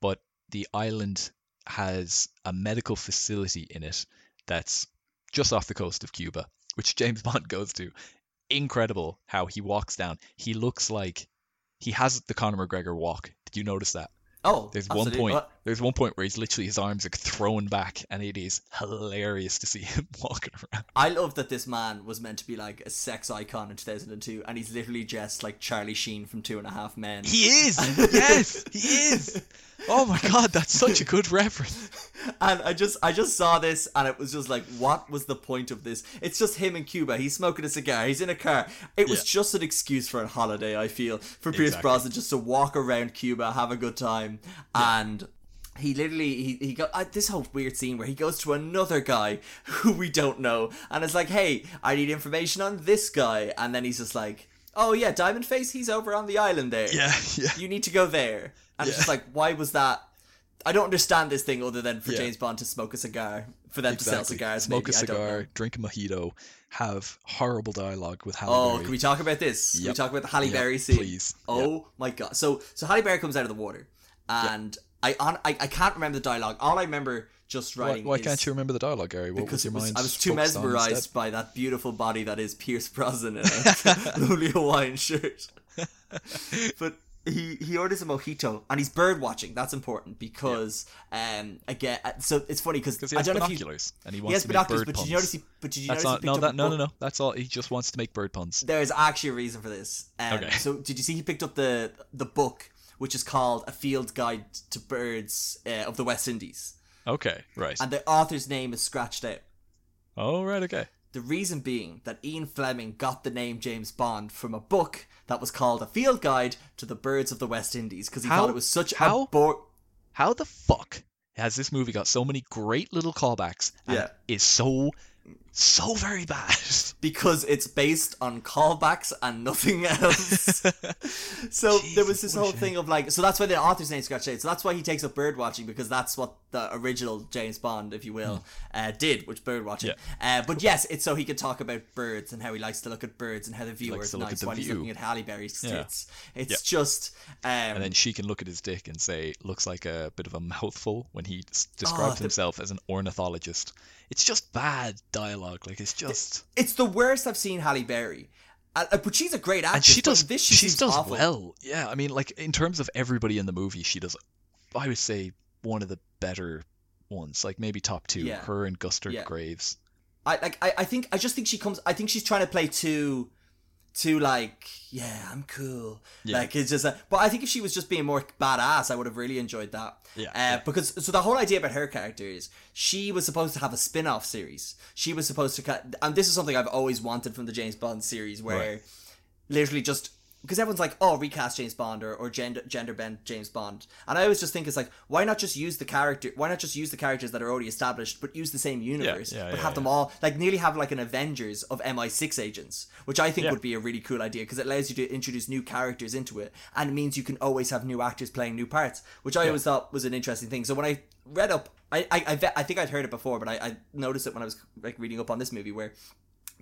but the island has a medical facility in it that's just off the coast of cuba which james bond goes to incredible how he walks down he looks like he has the Conor McGregor walk. Did you notice that? Oh, There's absolutely. one point. There's one point where he's literally his arms are thrown back, and it is hilarious to see him walking around. I love that this man was meant to be like a sex icon in 2002, and he's literally just like Charlie Sheen from Two and a Half Men. He is. yes, he is. Oh my god, that's such a good reference. and I just I just saw this and it was just like what was the point of this? It's just him in Cuba. He's smoking a cigar. He's in a car. It was Yeah. just an excuse for a holiday, I feel, for Pierce Exactly. Brosnan just to walk around Cuba, have a good time and he literally he, he got uh, this whole weird scene where he goes to another guy who we don't know and it's like hey i need information on this guy and then he's just like oh yeah diamond face he's over on the island there Yeah, yeah. you need to go there. And it's just like, why was that? I don't understand this thing other than for Yeah. James Bond to smoke a cigar, for them to sell cigars. Smoke maybe, a cigar, drink a mojito, have horrible dialogue with Halle Oh, Berry. can we talk about this? Can we talk about the Halle Yep, Berry scene? please. Oh my god! So so Halle Berry comes out of the water, and I on I, I can't remember the dialogue. All I remember just Why, writing. why is can't you remember the dialogue, Gary? What Because was your mind? I was too mesmerized by that beautiful body that is Pierce Brosnan in a lovely Hawaiian shirt. but he he orders a mojito and he's bird watching. That's important because um again uh, so it's funny because he I don't know if you binoculars and he he wants has to make binoculars, bird but puns. did you notice he but did you that's notice not he no that no no no. That's all. He just wants to make bird puns. There's actually a reason for this. Um, Okay. So did you see he picked up the the book which is called A Field Guide to Birds uh, of the West Indies, Okay, right. and the author's name is scratched out. Oh right, okay. The reason being that Ian Fleming got the name James Bond from a book that was called A Field Guide to the Birds of the West Indies because he How- thought it was such how? a bore. How the fuck has this movie got so many great little callbacks and Yeah. is so so very bad? Because it's based on callbacks and nothing else. so there was this whole thing of like, so that's why the author's name scratched out. So that's why he takes up bird watching because that's what the original James Bond, if you will, uh, did, which bird watching. Uh, but yes, it's so he could talk about birds and how he likes to look at birds and how the view likes is to look at nice while he's view. looking at Halle Berry's Yeah. tits. It's Yeah. just, um, and then she can look at his dick and say, "Looks like a bit of a mouthful" when he s- describes Oh, the- himself as an ornithologist. It's just bad dialogue. Like it's just, it's the worst I've seen Halle Berry. Uh, uh, but she's a great actress. and she does this. She, she does awful. well. Yeah, I mean, like in terms of everybody in the movie, she does. I would say one of the better ones, like maybe top two. Yeah. Her and Gustav Yeah. Graves. I like. I, I think. I just think she comes. I think she's trying to play too, too like. Yeah, I'm cool. Yeah. Like it's just. A, but I think if she was just being more badass, I would have really enjoyed that. Yeah, Uh, yeah. Because so the whole idea about her character is she was supposed to have a spin-off series. She was supposed to cut, and this is something I've always wanted from the James Bond series, where Right. literally just because everyone's like, oh, recast James Bond or, or gender gender bend James Bond, and I always just think it's like, why not just use the character? Why not just use the characters that are already established, but use the same universe, yeah, but yeah, have them all like nearly have like an Avengers of MI6 agents, which I think Yeah. would be a really cool idea because it allows you to introduce new characters into it, and it means you can always have new actors playing new parts, which I always thought was an interesting thing. So when I read up, I I I, ve- I think I'd heard it before, but I, I noticed it when I was like reading up on this movie where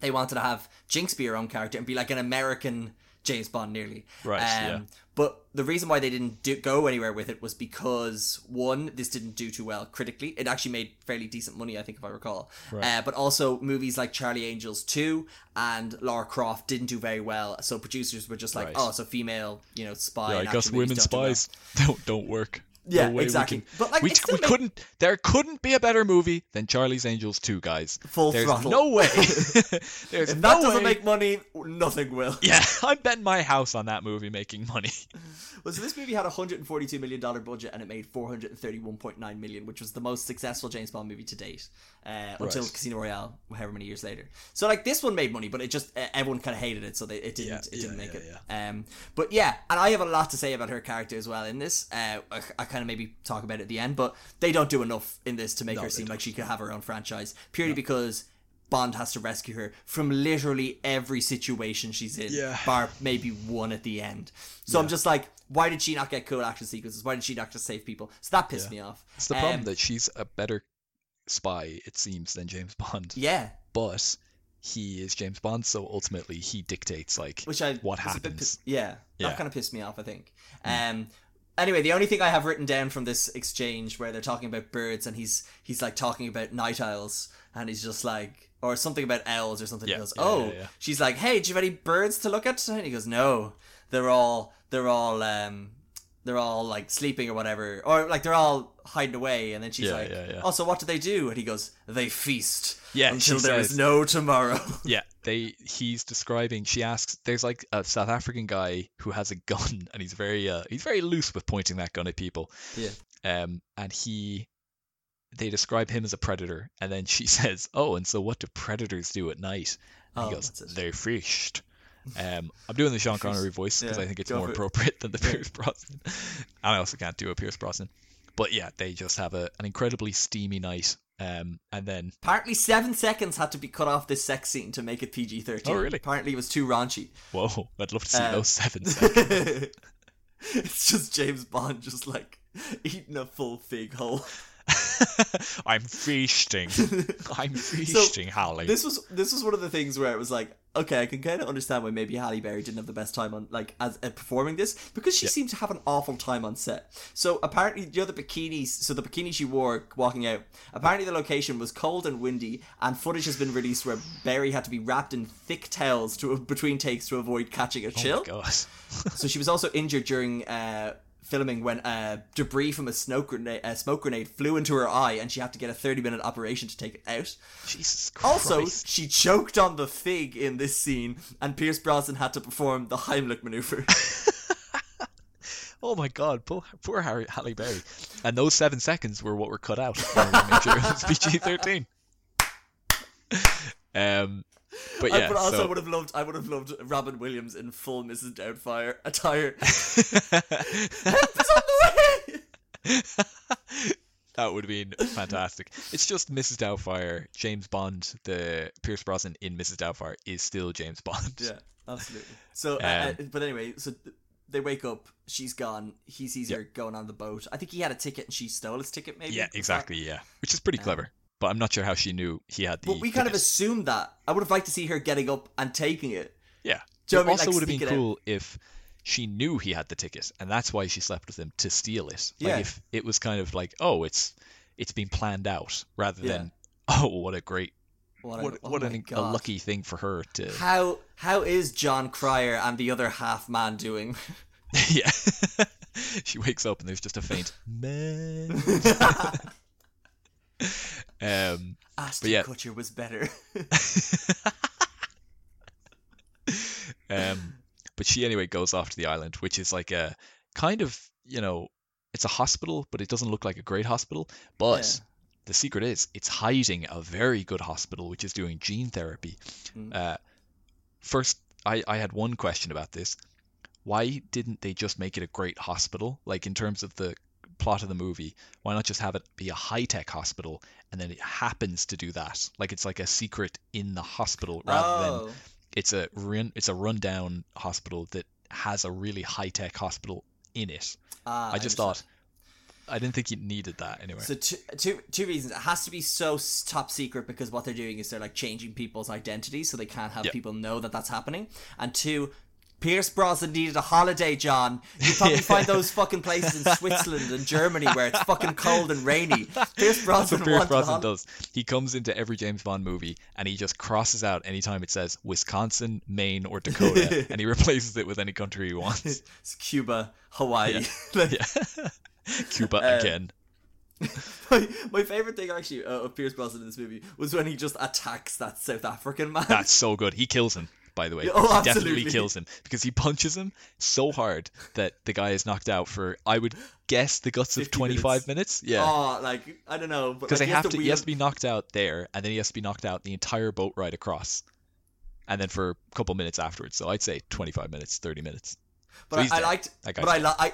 they wanted to have Jinx be her own character and be like an American James Bond nearly. Right, yeah. Um, But the reason why they didn't do, go anywhere with it was because one, this didn't do too well critically. It actually made fairly decent money, I think, if I recall. Right. Uh, but also movies like Charlie Angels two and Lara Croft didn't do very well. So producers were just like, Right. oh, so female, you know, spy. Yeah, I guess women don't do well. spies don't don't work. Yeah, No way we exactly. can- But, like, we, we make- couldn't. There couldn't be a better movie than Charlie's Angels 2, guys. Full There's throttle. no way. There's If no that doesn't way. make money, nothing will. Yeah, I'm betting my house on that movie making money. Well, so this movie had a hundred and forty-two million dollar budget, and it made four hundred and thirty-one point nine million, which was the most successful James Bond movie to date, uh, until Casino Royale, however many years later. So, like this one made money, but it just uh, everyone kind of hated it, so they, it didn't Yeah, it didn't yeah, make yeah, it. Um, but yeah, and I have a lot to say about her character as well in this. Uh, I, I kind of maybe talk about it at the end, but they don't do enough in this to make No, her seem don't. like she could have her own franchise, purely because. Bond has to rescue her from literally every situation she's in, Yeah. bar maybe one at the end. So I'm just like, why did she not get cool action sequences? Why did she not just save people? So that pissed Yeah. me off. It's the problem Um, that she's a better spy, it seems, than James Bond. yeah, But he is James Bond, so ultimately he dictates like which I what a bit happens. yeah, Yeah. that kind of pissed me off. I think. Um. Anyway, the only thing I have written down from this exchange where they're talking about birds and he's he's like talking about night owls and he's just like or something about owls or something. Yeah, he goes, yeah, "Oh," she's like, "Hey, do you have any birds to look at?" And he goes, "No, they're all they're all um they're all like sleeping or whatever, or like they're all hiding away." And then she's Yeah, like, yeah, yeah. "Oh, so what do they do?" And he goes, "They feast." Yeah, until she there is says- no tomorrow. Yeah, they he's describing she asks there's like a South African guy who has a gun and he's very uh he's very loose with pointing that gun at people. yeah. Um and he they describe him as a predator and then she says, "Oh, and so what do predators do at night?" And Oh, he goes, that's it. "They fished." Um, I'm doing the Sean Connery voice because Yeah, I think it's more it. appropriate than the. Pierce Brosnan. And I also can't do a Pierce Brosnan. But yeah, they just have a, an incredibly steamy night. Um, and then Apparently, seven seconds had to be cut off this sex scene to make it PG thirteen. Oh, really? Apparently, it was too raunchy. whoa, I'd love to see Uh, those seven seconds. it's just James Bond, just like eating a full fig hole. I'm feasting. I'm feasting, Halle. This was this was one of the things where it was like, okay, I can kind of understand why maybe Halle Berry didn't have the best time on like as uh, performing this because she Yeah. seemed to have an awful time on set. So apparently, you know the bikinis. So the bikini she wore walking out. Apparently, the location was cold and windy, and footage has been released where Berry had to be wrapped in thick towels to between takes to avoid catching a oh chill. god. So she was also injured during uh, filming when uh, debris from a smoke grenade, a smoke grenade flew into her eye, and she had to get a thirty-minute operation to take it out. Jesus Christ. Also, she choked on the fig in this scene, and Pierce Brosnan had to perform the Heimlich maneuver. Oh my god, poor, poor Harry, Halle Berry. And those seven seconds were what were cut out. in order to make sure it was PG 13. Um, but I- yeah, but also, I so, would have loved, I would have loved Robin Williams in full Mrs. Doubtfire attire. It's on the way. that would have been fantastic. It's just Mrs. Doubtfire, James Bond, the Pierce Brosnan in Mrs. Doubtfire is still James Bond. Yeah, absolutely. So, uh, Um, uh, but anyway, so they wake up. She's gone. He sees Yeah. her going on the boat. I think he had a ticket, and she stole his ticket. Maybe. Yeah, exactly. Yeah, which is pretty clever. But I'm not sure how she knew he had the. But we kind of assumed that. I would have liked to see her getting up and taking it. Yeah. Do you know it also Like, would have been it out. cool if she knew he had the ticket, and that's why she slept with him to steal it. Like Yeah. if it was kind of like, oh, it's it's been planned out, rather Yeah. than oh, what a great, What, what a, oh what an, a lucky thing for her to. How how is Jon Cryer and the other half man doing? yeah. she wakes up and there's just a faint man. um, Ashton yeah. Kutcher was better. um, but she anyway goes off to the island, which is like a kind of you know, it's a hospital, but it doesn't look like a great hospital. But Yeah. the secret is it's hiding a very good hospital, which is doing gene therapy. Mm. Uh, first, I I had one question about this. Why didn't they just make it a great hospital? Like in terms of the plot of the movie, why not just have it be a high tech hospital and then it happens to do that? Like it's like a secret in the hospital rather than oh, it's a run it's a rundown hospital that has a really high tech hospital in it. ah, I just understand. thought I didn't think you needed that anyway. So two, two, two reasons. It has to be so top secret because what they're doing is they're like changing people's identities so they can't have Yeah. people know that that's happening. And two, Pierce Brosnan needed a holiday, John. You probably find those fucking places in Switzerland and Germany where it's fucking cold and rainy. Pierce Brosnan Pierce Brosnan does. He comes into every James Bond movie and he just crosses out anytime it says Wisconsin, Maine, or Dakota, and he replaces it with any country he wants. It's Cuba, Hawaii. Like, Yeah. Cuba Uh, again. my, my favorite thing actually uh, of Pierce Brosnan in this movie was when he just attacks that South African man. That's so good. He kills him, by the way. Oh, he definitely kills him because he punches him so hard that the guy is knocked out for, I would guess, the guts of 25 minutes. Yeah. Oh, like I don't know, Because like, they he has have to, he wheel- has to be knocked out there, and then he has to be knocked out the entire boat ride across, and then for a couple minutes afterwards. So I'd say 25 minutes, 30 minutes. But So I, I liked, but I, I,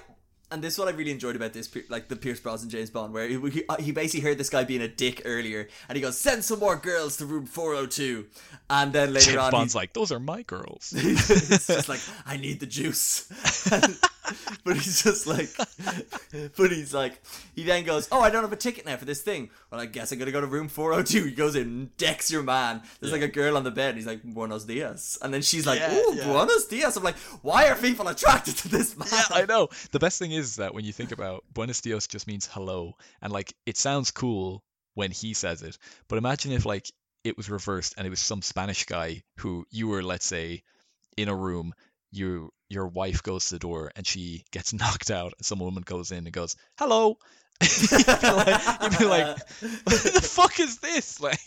and this is what I really enjoyed about this, like the Pierce Brosnan James Bond, where he, he, uh, basically heard this guy being a dick earlier, and he goes, "Send some more girls to room 402," and then later James on, Bond's like, those are my girls. it's just like, "I need the juice," but he's just like, but he's like, he then goes, "Oh, I don't have a ticket now for this thing. Well, I guess I'm gonna go to room 402." He goes in, decks your man. There's Yeah. like a girl on the bed. He's like, "Buenos dias," and then she's like, Yeah, "Ooh, yeah. Buenos dias." I'm like, "Why are people attracted to this man?" yeah, I know. The best thing is that when you think about Buenos Dias just means hello, and like it sounds cool when he says it, but imagine if like it was reversed and it was some Spanish guy who you were, let's say, in a room, you your wife goes to the door and she gets knocked out, and some woman goes in and goes, "Hello." you'd, be like, you'd be like, "What the fuck is this?" Like,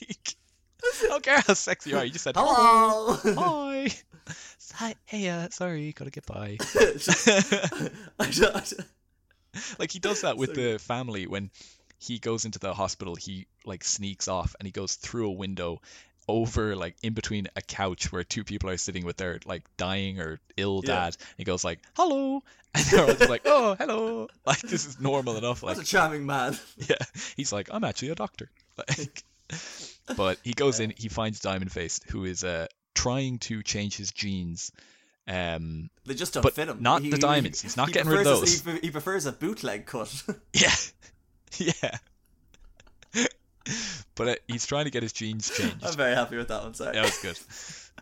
I don't care how sexy you are. You just said, Hello. "Hi." Hi, hey, uh, sorry, gotta get by. I don't- I don't- like he does that with So- the family when he goes into the hospital he like sneaks off and he goes through a window over like in between a couch where two people are sitting with their like dying or ill Yeah. dad he goes like hello and they're all just like oh hello like this is normal enough like What a charming man. yeah he's like i'm actually a doctor like but he goes in he finds diamond face who is uh trying to change his genes Um, They just don't fit him. not the diamonds. He's not getting rid of prefers a- those. he, he prefers a bootleg cut. yeah, yeah. But uh, he's trying to get his genes changed. I'm very happy with that one. Sorry. That was good.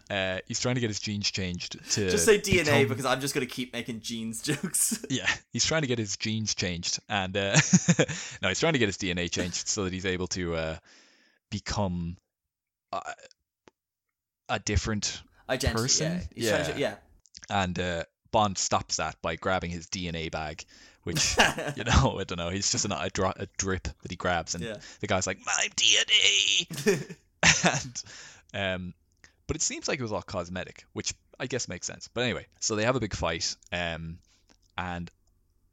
Uh, he's trying to get his genes changed to Just say DNA become- because I'm just gonna keep making genes jokes. Yeah, he's trying to get his genes changed, and uh, no, he's trying to get his DNA changed so that he's able to uh, become a, a different. Identity. Person? Yeah. Trying to- Yeah. yeah. And uh, Bond stops that by grabbing his DNA bag, which you know, I don't know. He's just an, a, dro- a drip that he grabs, and Yeah. the guy's like, "My DNA," and um, but it seems like it was all cosmetic, which I guess makes sense. But anyway, so they have a big fight, um, and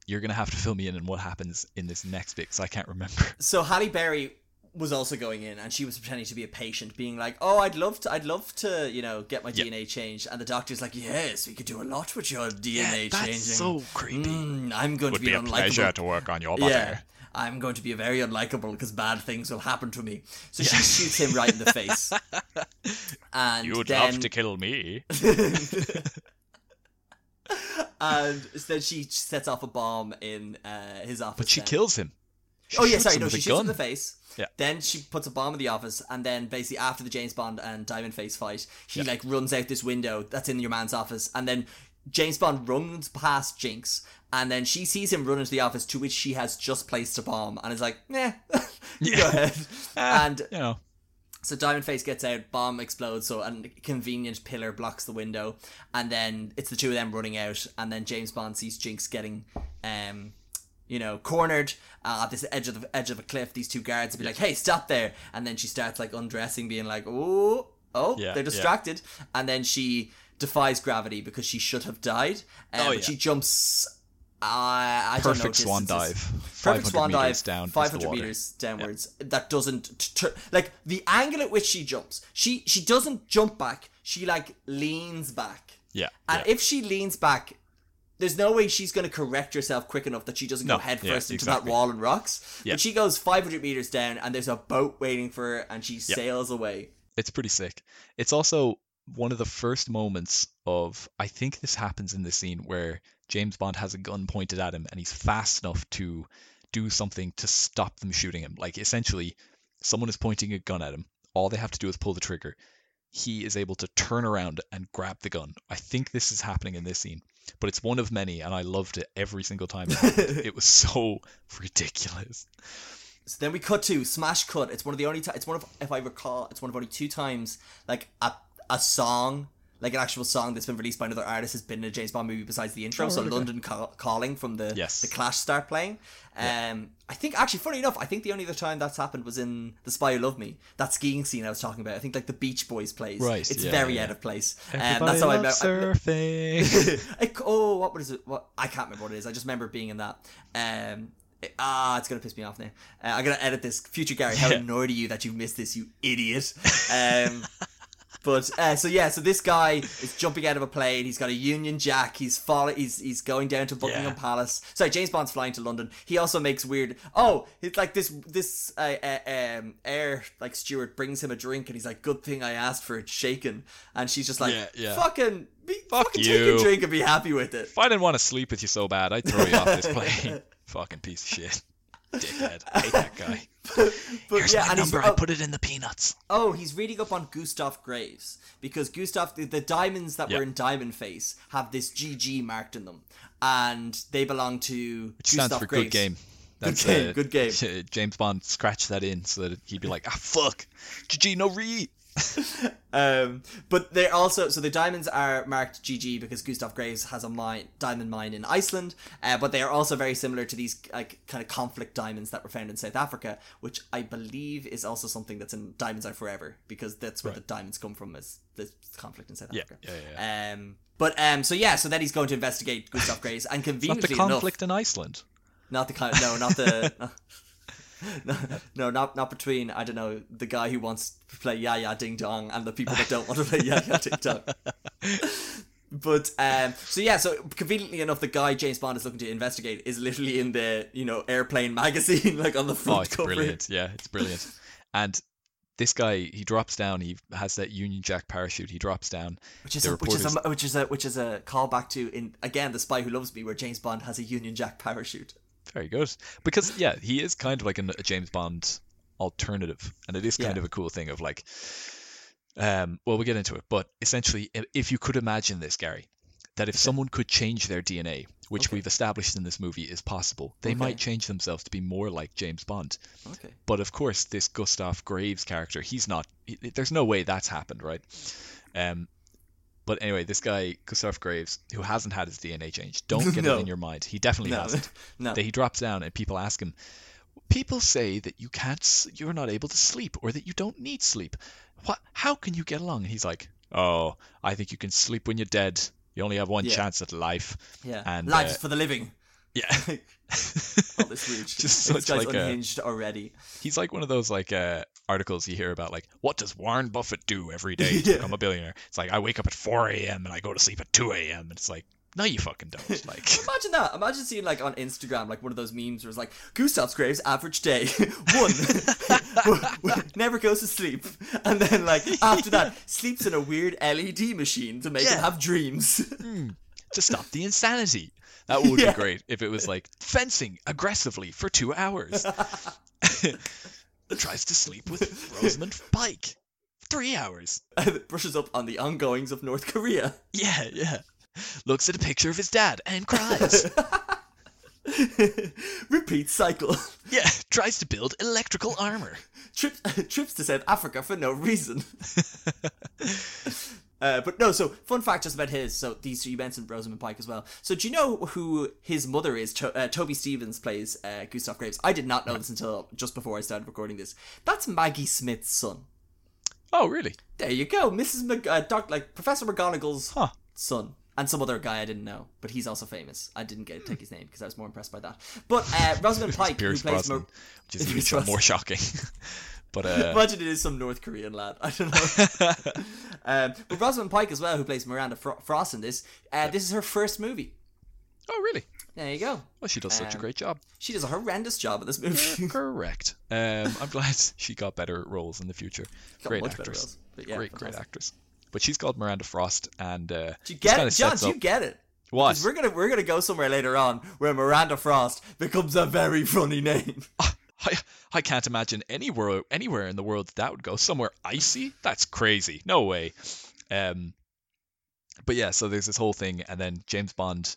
you're gonna have to fill me in on what happens in this next bit because I can't remember. so Halle Berry was also going in, and she was pretending to be a patient, being like, "Oh, I'd love to, I'd love to, you know, get my Yeah. DNA changed." And the doctor's like, "Yes, we could do a lot with your DNA changing." That's so creepy. Mm, I'm going to be, a unlikable. to work on your Yeah. I'm going to be very unlikable because bad things will happen to me. So she shoots him right in the face. And You'd then, love to kill me. and then she sets off a bomb in uh, his office. But she then. kills him. She oh yeah, sorry, no, she shoots him in the face. Yeah. Then she puts a bomb in the office, and then basically after the James Bond and Diamond Face fight, he Yeah. like runs out this window that's in your man's office, and then James Bond runs past Jinx, and then she sees him run into the office, to which she has just placed a bomb, and is like, "Nah, you go Yeah. ahead." Ah, and you know, so Diamond Face gets out, bomb explodes, so a convenient pillar blocks the window, and then it's the two of them running out, and then James Bond sees Jinx getting, um, you know, cornered uh, at this edge of the edge of a cliff. These two guards would be like, "Hey, stop there!" And then she starts like undressing, being like, "Oh, oh, Yeah, they're yeah. distracted," and then she defies gravity because she should have died, um, Oh, yeah. she jumps. Uh, I don't know perfect swan dive. Perfect 500 swan dive, meters down. 500 meters downwards. That doesn't t- t- like the angle at which she jumps. She she doesn't jump back. She like leans back, Yeah. and yeah. if she leans back, there's no way she's going to correct herself quick enough that she doesn't No, go headfirst yeah, into exactly. that wall and rocks. Yeah. But she goes 500 meters down, and there's a boat waiting for her, and she sails away. it's pretty sick. It's also one of the first moments of I think this happens in the scene where James Bond has a gun pointed at him and he's fast enough to do something to stop them shooting him. Like essentially someone is pointing a gun at him. All they have to do is pull the trigger. He is able to turn around and grab the gun. I think this is happening in this scene, but it's one of many and I loved it every single time it it was so ridiculous. So then we cut to smash cut. It's one of the only. T- it's one of, if I recall, it's one of only two times like a a song, like an actual song that's been released by another artist has been in a James Bond movie besides the intro. Oh, so right. London Call- Calling from the Yes. the Clash start playing. Um, I think actually, funny enough, I think the only other time that's happened was in The Spy Who Loved Me. That skiing scene I was talking about. I think like the Beach Boys plays. Right, It's yeah, very yeah. out of place. Um, Everybody that's how I loves met. surfing. I, oh, what was it? What I can't remember what it is. I just remember being in that. Um, it- ah, it's gonna piss me off now. Uh, I'm gonna edit this. Future Gary, how Yeah. annoyed are you that you missed this, you idiot? Um, but uh, so yeah, so this guy is jumping out of a plane. He's got a Union Jack. He's falling. He's he's going down to Buckingham Yeah. Palace. Sorry, James Bond's flying to London. He also makes weird. Oh, it's like this this uh, uh, um, air like steward brings him a drink, and he's like, "Good thing I asked for it shaken." And she's just like, Yeah, yeah. "Fucking, be, Fuck fucking take a you. drink and be happy with it." If I didn't want to sleep with you so bad, I'd throw you off this plane. Fucking piece of shit. Dickhead. I hate that guy. But Here's yeah, my number. I put it in the peanuts. oh, he's reading up on Gustav Graves because Gustav, the, the diamonds that Yeah. were in Diamond Face have this GG marked in them, and they belong to Which Gustav stands for Graves. good game. Good game, uh, good game. James Bond scratched that in so that he'd be like, ah, fuck. GG, no re. Um, but they're also so the diamonds are marked GG because Gustav Graves has a mine, diamond mine in Iceland. Uh, but they are also very similar to these like kind of conflict diamonds that were found in South Africa, which I believe is also something that's in Diamonds Are Forever because that's where the diamonds come from is the conflict in South Yeah, Africa. yeah, Um, but um, so yeah, so then he's going to investigate Gustav Graves, and Not conveniently the enough, conflict in Iceland. not the kind, no, not the. No, no, not not between I don't know the guy who wants to play Jaja Ding Dong and the people that don't want to play Jaja Ding Dong. But um, so yeah, so conveniently enough, the guy James Bond is looking to investigate is literally in the you know airplane magazine, like on the front Oh, it's cover. brilliant. Yeah, it's brilliant. And this guy he drops down. He has that Union Jack parachute. He drops down. Which is a, which is a which is a which is a callback to in again the Spy Who Loves Me, where James Bond has a Union Jack parachute. Very good. Because yeah, he is kind of like an, a James Bond alternative, and it is kind Yeah. of a cool thing of like, um, well, we'll get into it, but essentially, if you could imagine this, Gary, that if someone could change their DNA, which Okay. we've established in this movie is possible, they Okay. might change themselves to be more like James Bond. Okay. But of course, this Gustav Graves character, he's not. he- there's no way that's happened, right? Um, but anyway, this guy Gustav Graves, who hasn't had his DNA changed, don't get No. it in your mind. He definitely No, hasn't. no. That he drops down and people ask him, people say that you can't, you're not able to sleep, or that you don't need sleep. What? How can you get along? And he's like, oh, I think you can sleep when you're dead. You only have one Yeah. chance at life. Yeah. And, Life uh, is for the living. Yeah. All this weird shit. Just this guy's like a- unhinged already. He's like one of those like uh, articles you hear about, like, what does Warren Buffett do every day to Yeah. become a billionaire? It's like I wake up at 4 a.m. and I go to sleep at 2 a.m. and it's like, no, you fucking don't. Like, Imagine that. Imagine seeing like on Instagram like one of those memes where it's like Gustav Graves average day one never goes to sleep, and then like after that sleeps in a weird LED machine to make him have dreams. Hmm. to stop the insanity. That would Yeah. be great if it was like fencing aggressively for two hours. Tries to sleep with Rosamund Pike. Three hours. brushes up on the ongoings of North Korea. Yeah, yeah. Looks at a picture of his dad and cries. Repeat cycle. yeah, tries to build electrical armor. trips trips to South Africa for no reason. Uh, but no, so fun fact just about his. So these you mentioned Rosamund Pike as well. So do you know who his mother is? To, uh, Toby Stephens plays uh, Gustav Graves. I did not know this until just before I started recording this. That's Maggie Smith's son. Oh, really? There you go, Mrs. Mc, uh, Doc, like Professor McGonagall's Huh. son, and some other guy I didn't know, but he's also famous. I didn't get to take his name because I was more impressed by that. But uh, Rosamund Pike, who plays Brosnan, Mo- which is even more shocking. but uh, Imagine it is some North Korean lad. I don't know. um, but Rosamund Pike as well, who plays Miranda Fro- Frost in this. Uh, this is her first movie. oh, really? There you go. Well, she does such a Um, great job. She does a horrendous job at this movie. Correct. Um, I'm glad she got better roles in the future. Great actress. roles, yeah, great, great actress. But she's called Miranda Frost, and uh, Do you get it, John? Do you get it? what? we're gonna we're gonna go somewhere later on where Miranda Frost becomes a very funny name. I, I can't imagine anywhere anywhere in the world that would go somewhere icy. That's crazy. No way. Um, but yeah, so there's this whole thing, and then James Bond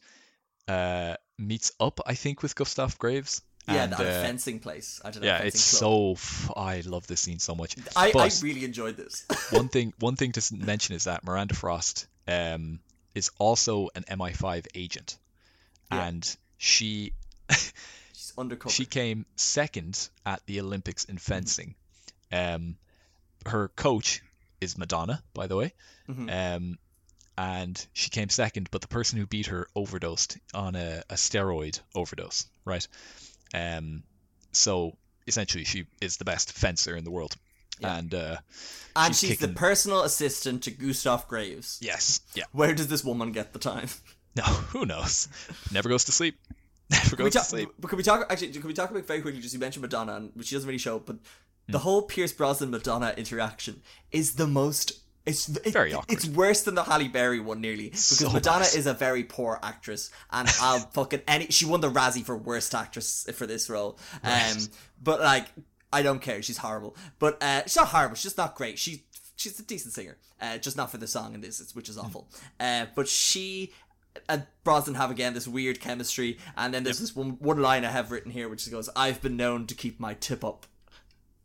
uh, meets up, I think, with Gustav Graves. yeah, and, at a uh, fencing place. I don't know. yeah, it's club. so. F- I love this scene so much. I, I really enjoyed this. one thing one thing to mention is that Miranda Frost um, is also an MI5 agent, Yeah. and she undercover. she came second at the Olympics in fencing. Um, her coach is Madonna, by the way, Mhm. um, and she came second, but the person who beat her overdosed on a, a steroid overdose, right? Um, so essentially, she is the best fencer in the world, Yeah. and uh, and she's she's the personal assistant to Gustav Graves. yes, yeah. Where does this woman get the time? No, who knows? Never goes to sleep. Never Can we, goes to talk, sleep. but can we talk actually? Can we talk about very quickly? Just you mentioned Madonna, and she doesn't really show up, but the Hmm. whole Pierce Brosnan Madonna interaction is the most. It's it, Very awkward. It's worse than the Halle Berry one, nearly because So Madonna is a very poor actress, and I'll fucking any. She won the Razzie for worst actress for this role. Um, but like, I don't care. She's horrible, but uh, she's not horrible. She's just not great. She she's a decent singer, uh, just not for the song in this, which is awful. Uh, but she and Brosnan have again this weird chemistry, and then there's this one one line I have written here, which goes, "I've been known to keep my tip up.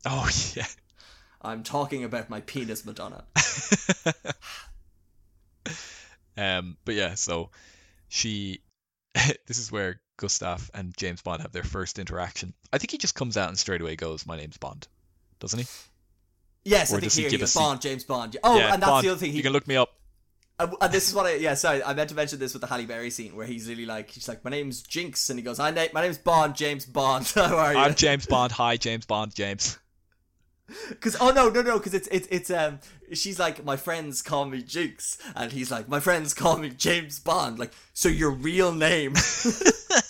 Oh yeah. I'm talking about my penis, Madonna." Um, but yeah, so she. this is where Gustav and James Bond have their first interaction. I think he just comes out and straight away goes, "My name's Bond," doesn't he? Yes, Or I think does he here give a go, se- Bond, James Bond. Oh, yeah, and that's Bond, the other thing. He, you can look me up. Uh, and this is what I yeah sorry I meant to mention this with the Halle Berry scene where he's really like he's like my name's Jinx and he goes I na- my name's Bond James Bond how are you I'm James Bond. Hi, James Bond. James. Because oh no no no because it's it's it's um she's like my friends call me Jinx and he's like my friends call me James Bond like so your real name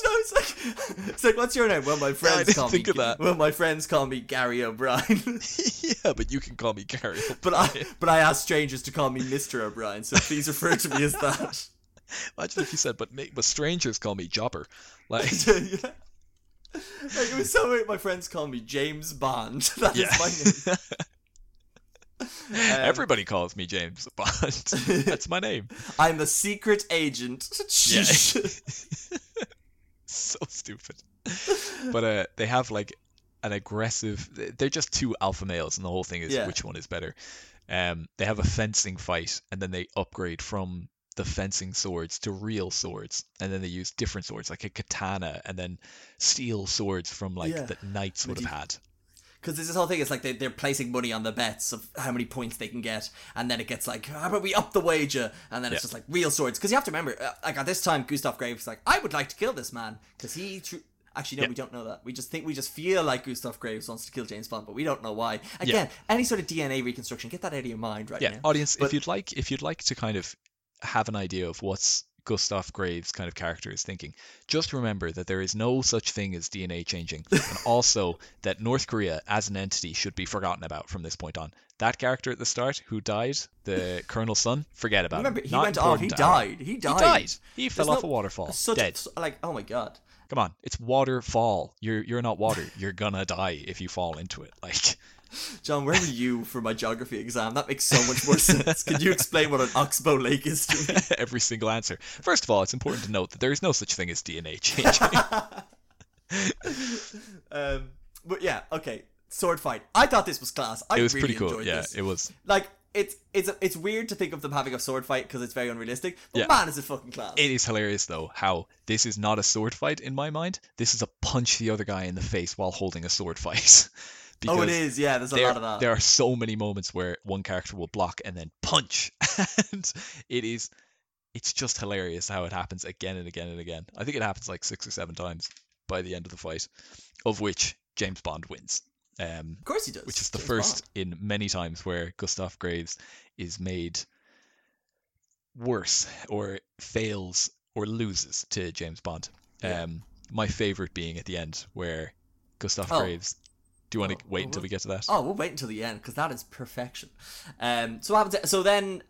imagine it's like, it's like, what's your name? Well, my friends didn't call think me. Well, my friends call me Gary O'Brien. yeah, but you can call me Gary. but I, but I ask strangers to call me Mister O'Brien. So please refer to me as that. Imagine if you said, but but strangers call me Jopper. Like, yeah. Like, it was so weird. My friends call me James Bond. That is yeah. my name. Um, Everybody calls me James Bond. That's my name. I'm a secret agent. Yeah. so stupid. But uh, they have like an aggressive. They're just two alpha males, and the whole thing is Yeah. which one is better. Um, they have a fencing fight, and then they upgrade from the fencing swords to real swords, and then they use different swords like a katana, and then steel swords from like Yeah. that knights would have had. Because this whole thing is like they, they're placing money on the bets of how many points they can get, and then it gets like, how about we up the wager? And then it's Yeah. just like real swords. Because you have to remember, uh, like at this time, Gustav Graves like, I would like to kill this man because he. Tr- Actually, no, Yeah. we don't know that. We just think we just feel like Gustav Graves wants to kill James Bond, but we don't know why. Again, any sort of DNA reconstruction, get that out of your mind right yeah now. audience But- if you'd like if you'd like to kind of have an idea of what's gustav graves kind of character is thinking. Just remember that there is no such thing as dna changing and also that north korea as an entity should be forgotten about from this point on. That character at the start who died the colonel's son forget about Remember, him. he Not went off. He important to our- died. He he died. died. He fell There's off no- a waterfall. Such dead. like, oh my god. come on. It's waterfall. You're you're not water. You're gonna die if you fall into it. Like John, where were you for my geography exam? That makes so much more sense. Can you explain what an oxbow lake is to me? every single answer first of all it's important to note that there is no such thing as dna changing Um, but yeah, okay. Sword fight. I thought this was class. I it was really pretty cool. Yeah, this. it was. Like it's it's it's weird to think of them having a sword fight because it's very unrealistic. But Yeah. man, is it fucking class. It is hilarious though how this is not a sword fight in my mind. This is a punch the other guy in the face while holding a sword fight. Oh, it is. Yeah, there's a There, lot of that. there are so many moments where one character will block and then punch, and it is, it's just hilarious how it happens again and again and again. I think it happens like six or seven times by the end of the fight, of which James Bond wins. Um, Of course he does. which is the James first in many times where Gustav Graves is made worse or fails or loses to James Bond. Yeah. Um, my favorite being at the end where Gustav Oh. Graves. Do you want Oh, to wait oh, until we get to that? Oh, we'll wait until the end because that is perfection. Um, so what happens? So then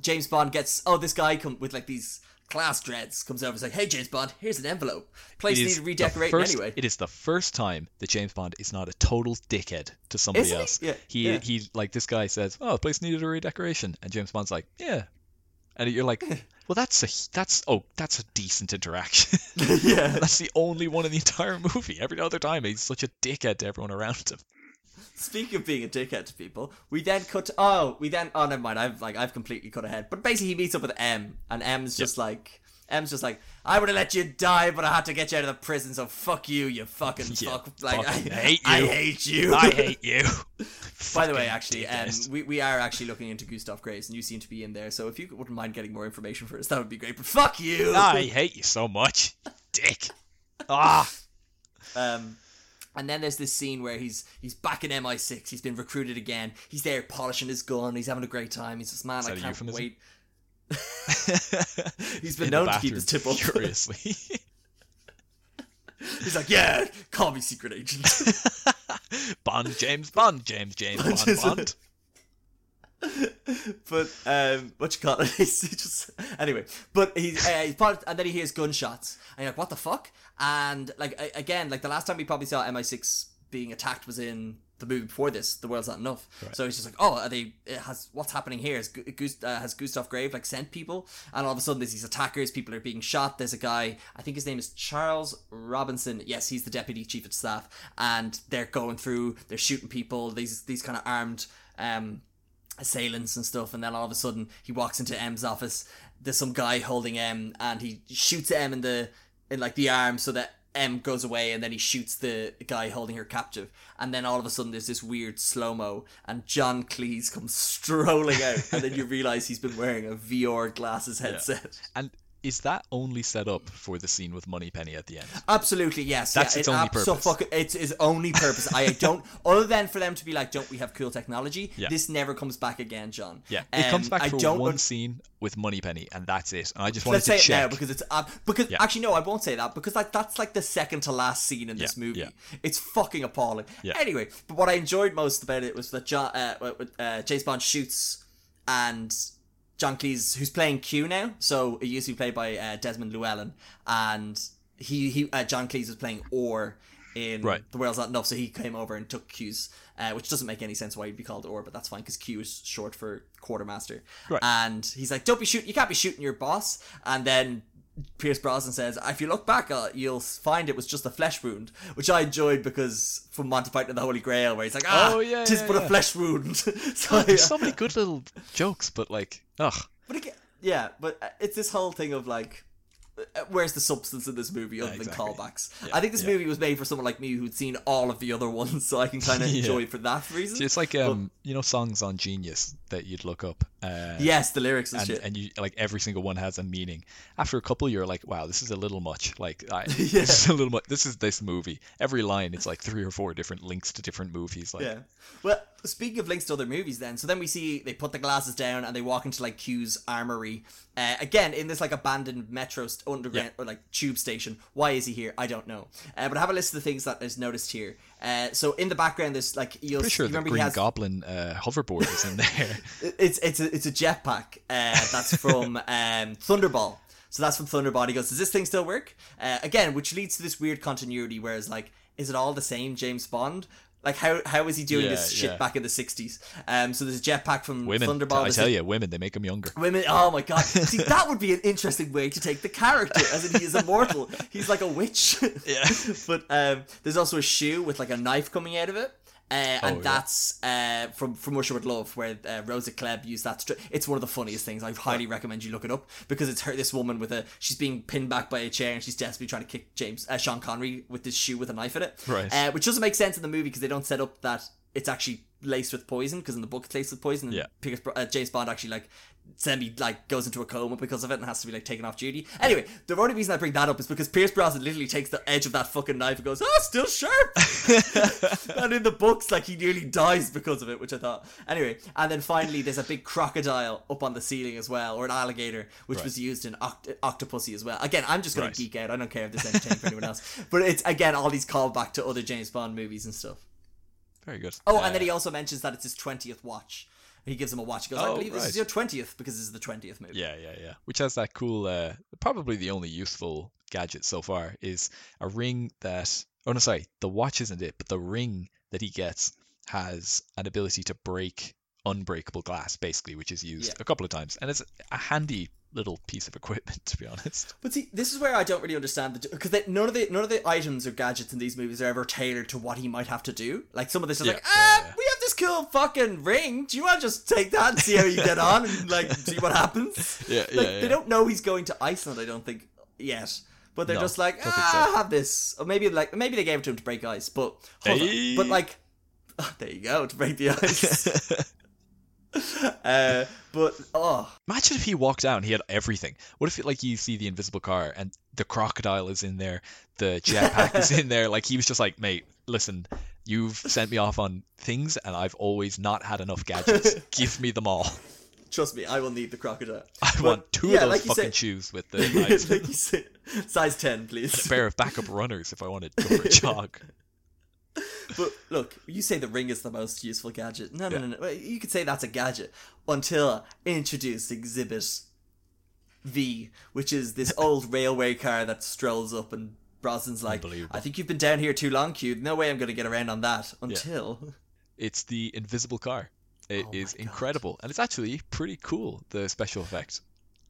James Bond gets. Oh, this guy come with like these class dreads comes over. and is like, "Hey, James Bond, here's an envelope. Place needs is redecorating first- anyway." It is the first time that James Bond is not a total dickhead to somebody Isn't he? else. Yeah, He yeah. he like this guy says, "Oh, the place needed a redecoration," and James Bond's like, "Yeah," and you're like, "Well, that's a that's oh that's a decent interaction." yeah. That's the only one in the entire movie. Every other time, he's such a dickhead to everyone around him. Speaking of being a dickhead to people, we then cut. To, oh, we then. Oh, never mind. I've like I've completely cut ahead. But basically, he meets up with M, and M's just like. M's just like, I would have let you die, but I had to get you out of the prison, so fuck you, you fucking Yeah, fuck. Like, fucking I hate you. I hate you. I hate you. By the way, actually, um, we, we are actually looking into Gustav Graves, and you seem to be in there. So if you wouldn't mind getting more information for us, that would be great. But fuck you. I hate you so much, dick. Ah, Um, and then there's this scene where he's he's back in MI6. He's been recruited again. He's there polishing his gun. He's having a great time. He's just man, I can't wait. He's been In known to keep his tip up. furiously. He's like, yeah, call me secret agent. Bond, James Bond, James James Bond, Bond. but um, what you call it? He's just anyway. But he's uh, he's part, and then he hears gunshots, and you're like, what the fuck? And like again, like the last time we probably saw MI6 being attacked was in the movie before this, The World's Not Enough. So he's just like, oh, are they? It has what's happening here? Is Gu- Gus- uh, has Gustav Grave like sent people? And all of a sudden, there's these attackers. People are being shot. There's a guy. I think his name is Charles Robinson. Yes, he's the deputy chief of staff, and they're going through. They're shooting people. These these kind of armed. Um, assailants and stuff, and then all of a sudden he walks into M's office. There's some guy holding M, and he shoots M in the in like the arm so that M goes away, and then he shoots the guy holding her captive. And then all of a sudden there's this weird slow mo, and John Cleese comes strolling out, and then you realize he's been wearing a VR glasses headset. And is that only set up for the scene with Moneypenny at the end? Absolutely, yes. That's yeah, its it only purpose. fuck- it's its only purpose. I don't, other than for them to be like, don't we have cool technology? Yeah. This never comes back again, John. Yeah, it comes Um, back I for don't one un- scene with Moneypenny, and that's it. And I just wanted Let's to say it check. now because it's because Yeah. actually no, I won't say that because like that's like the second to last scene in this movie. It's fucking appalling. Anyway, but what I enjoyed most about it was that John, uh, uh, James Bond shoots and John Cleese, who's playing Q now, so it used to be played by uh, Desmond Llewellyn, and he he uh, John Cleese was playing R in Right. The World's Not Enough, so he came over and took Q's, uh, which doesn't make any sense why he'd be called R, but that's fine because Q is short for quartermaster. Right. And he's like, "Don't be shooting. You can't be shooting your boss." And then Pierce Brosnan says, "If you look back, uh, you'll find it was just a flesh wound," which I enjoyed because from Monty Python and the Holy Grail, where he's like, "Ah, Oh, yeah, tis yeah, but a flesh wound." so, There's so many good little jokes, but like, ugh. but again, yeah, but uh, it's this whole thing of like, where's the substance in this movie other exactly. than callbacks? Yeah, I think this yeah. movie was made for someone like me who'd seen all of the other ones, so I can kind of Yeah. enjoy it for that reason. It's like um, you know, songs on Genius that you'd look up. Uh, yes, the lyrics and, and shit. and you like every single one has a meaning. After a couple, you're like, wow, this is a little much. Like, I, Yeah. this is a little much. This is this movie. Every line, it's like three or four different links to different movies. Like, Yeah. Well, speaking of links to other movies, then, so then we see they put the glasses down and they walk into like Q's armory. Uh, again, in this like abandoned metro st- underground or like tube station. Why is he here? I don't know. Uh, but I have a list of the things that is noticed here. Uh, so in the background, there's like you'll pretty sure you the remember Green he has Goblin uh, hoverboard is in there. it's it's a it's a jetpack. Uh, that's from um, Thunderball. So that's from Thunderball. He goes, "Does this thing still work?" Uh, again, which leads to this weird continuity. Whereas, like, is it all the same James Bond? Like, how how is he doing Yeah, this shit yeah. back in the '60s? Um, so there's a jetpack from women, Thunderball. I tell you, women, they make him younger. Women, oh my god! See, that would be an interesting way to take the character, as in he is immortal. He's like a witch. Yeah. but um, there's also a shoe with like a knife coming out of it. Uh, and Oh, yeah. that's uh, from from Russia with Love, where uh, Rosa Klebb used that. Stri- it's one of the funniest things. I highly recommend you look it up because it's her. This woman with a she's being pinned back by a chair and she's desperately trying to kick James uh, Sean Connery with this shoe with a knife in it. Right. Uh, which doesn't make sense in the movie because they don't set up that it's actually laced with poison because in the book it's laced with poison. And Yeah. Pierce, uh, James Bond actually like semi like goes into a coma because of it and has to be like taken off duty. Anyway, the only reason I bring that up is because Pierce Brosnan literally takes the edge of that fucking knife and goes, "Oh, still sharp." and in the books, like he nearly dies because of it, which I thought. Anyway, and then finally, there's a big crocodile up on the ceiling as well, or an alligator, which Right. was used in Oct- Octopussy as well. Again, I'm just gonna Right. geek out. I don't care if this entertains for anyone else, but it's again all these callback to other James Bond movies and stuff. Very good. Oh, Uh, and then he also mentions that it's his twentieth watch. He gives him a watch. He goes, "I Oh, believe this right. is your twentieth because this is the twentieth movie." Yeah, yeah, yeah. Which has that cool, uh, probably the only useful gadget so far is a ring that. Oh no, sorry, the watch isn't it, but the ring that he gets has an ability to break unbreakable glass, basically, which is used Yeah. a couple of times, and it's a handy little piece of equipment, to be honest. But see, this is where I don't really understand the because none of the none of the items or gadgets in these movies are ever tailored to what he might have to do. Like some of this is Yeah, like, ah, yeah. we have this cool fucking ring. Do you want to just take that and see how you get on and like see what happens? Yeah, like, yeah, They don't know he's going to Iceland. I don't think yet. But they're No, just like, ah, so. have this. Or maybe like maybe they gave it to him to break ice. But hold Hey. on. But like, there you go to break the ice. uh, but oh, Imagine if he walked out and he had everything. What if, like, you see the invisible car and the crocodile is in there, the jetpack is in there? Like, he was just like, mate, listen, you've sent me off on things and I've always not had enough gadgets. Give me them all. trust me, I will need the crocodile. I But, want two yeah, of those like fucking said- shoes with the like said, size ten, please. a pair of backup runners if I want to go for a jog. But look, you say the ring is the most useful gadget. No, no, no, no. You could say that's a gadget until introduce Exhibit V, which is this old railway car that strolls up and Brosnan's like, I think you've been down here too long, Q. No way I'm going to get around on that. Until. It's the invisible car. It Oh is incredible. And it's actually pretty cool, the special effect.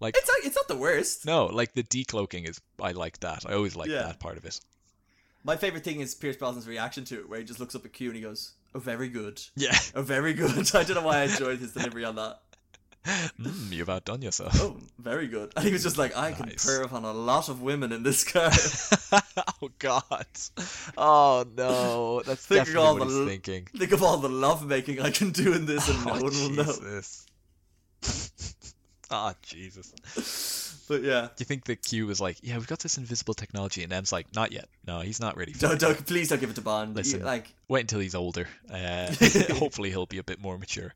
Like, It's, not- it's not the worst. no, like the decloaking is, I like that. I always like Yeah. that part of it. My favorite thing is Pierce Brosnan's reaction to it, where he just looks up at Q and he goes, Oh, very good. Yeah. Oh, very good. I don't know why I enjoyed his delivery on that. Mm, you've outdone yourself. Oh, very good. And he was just like, I can Nice. perv on a lot of women in this car. oh god. Oh no. That's Think definitely all what the he's thinking. Think of all the love making I can do in this, and no oh one will know. Jesus. Ah Jesus. But yeah. Do you think that Q was like, yeah, we've got this invisible technology, and M's like, not yet. No, he's not ready. For Don't, it. don't, please don't give it to Bond. You- Listen. like, Wait until he's older. Uh, hopefully, he'll be a bit more mature.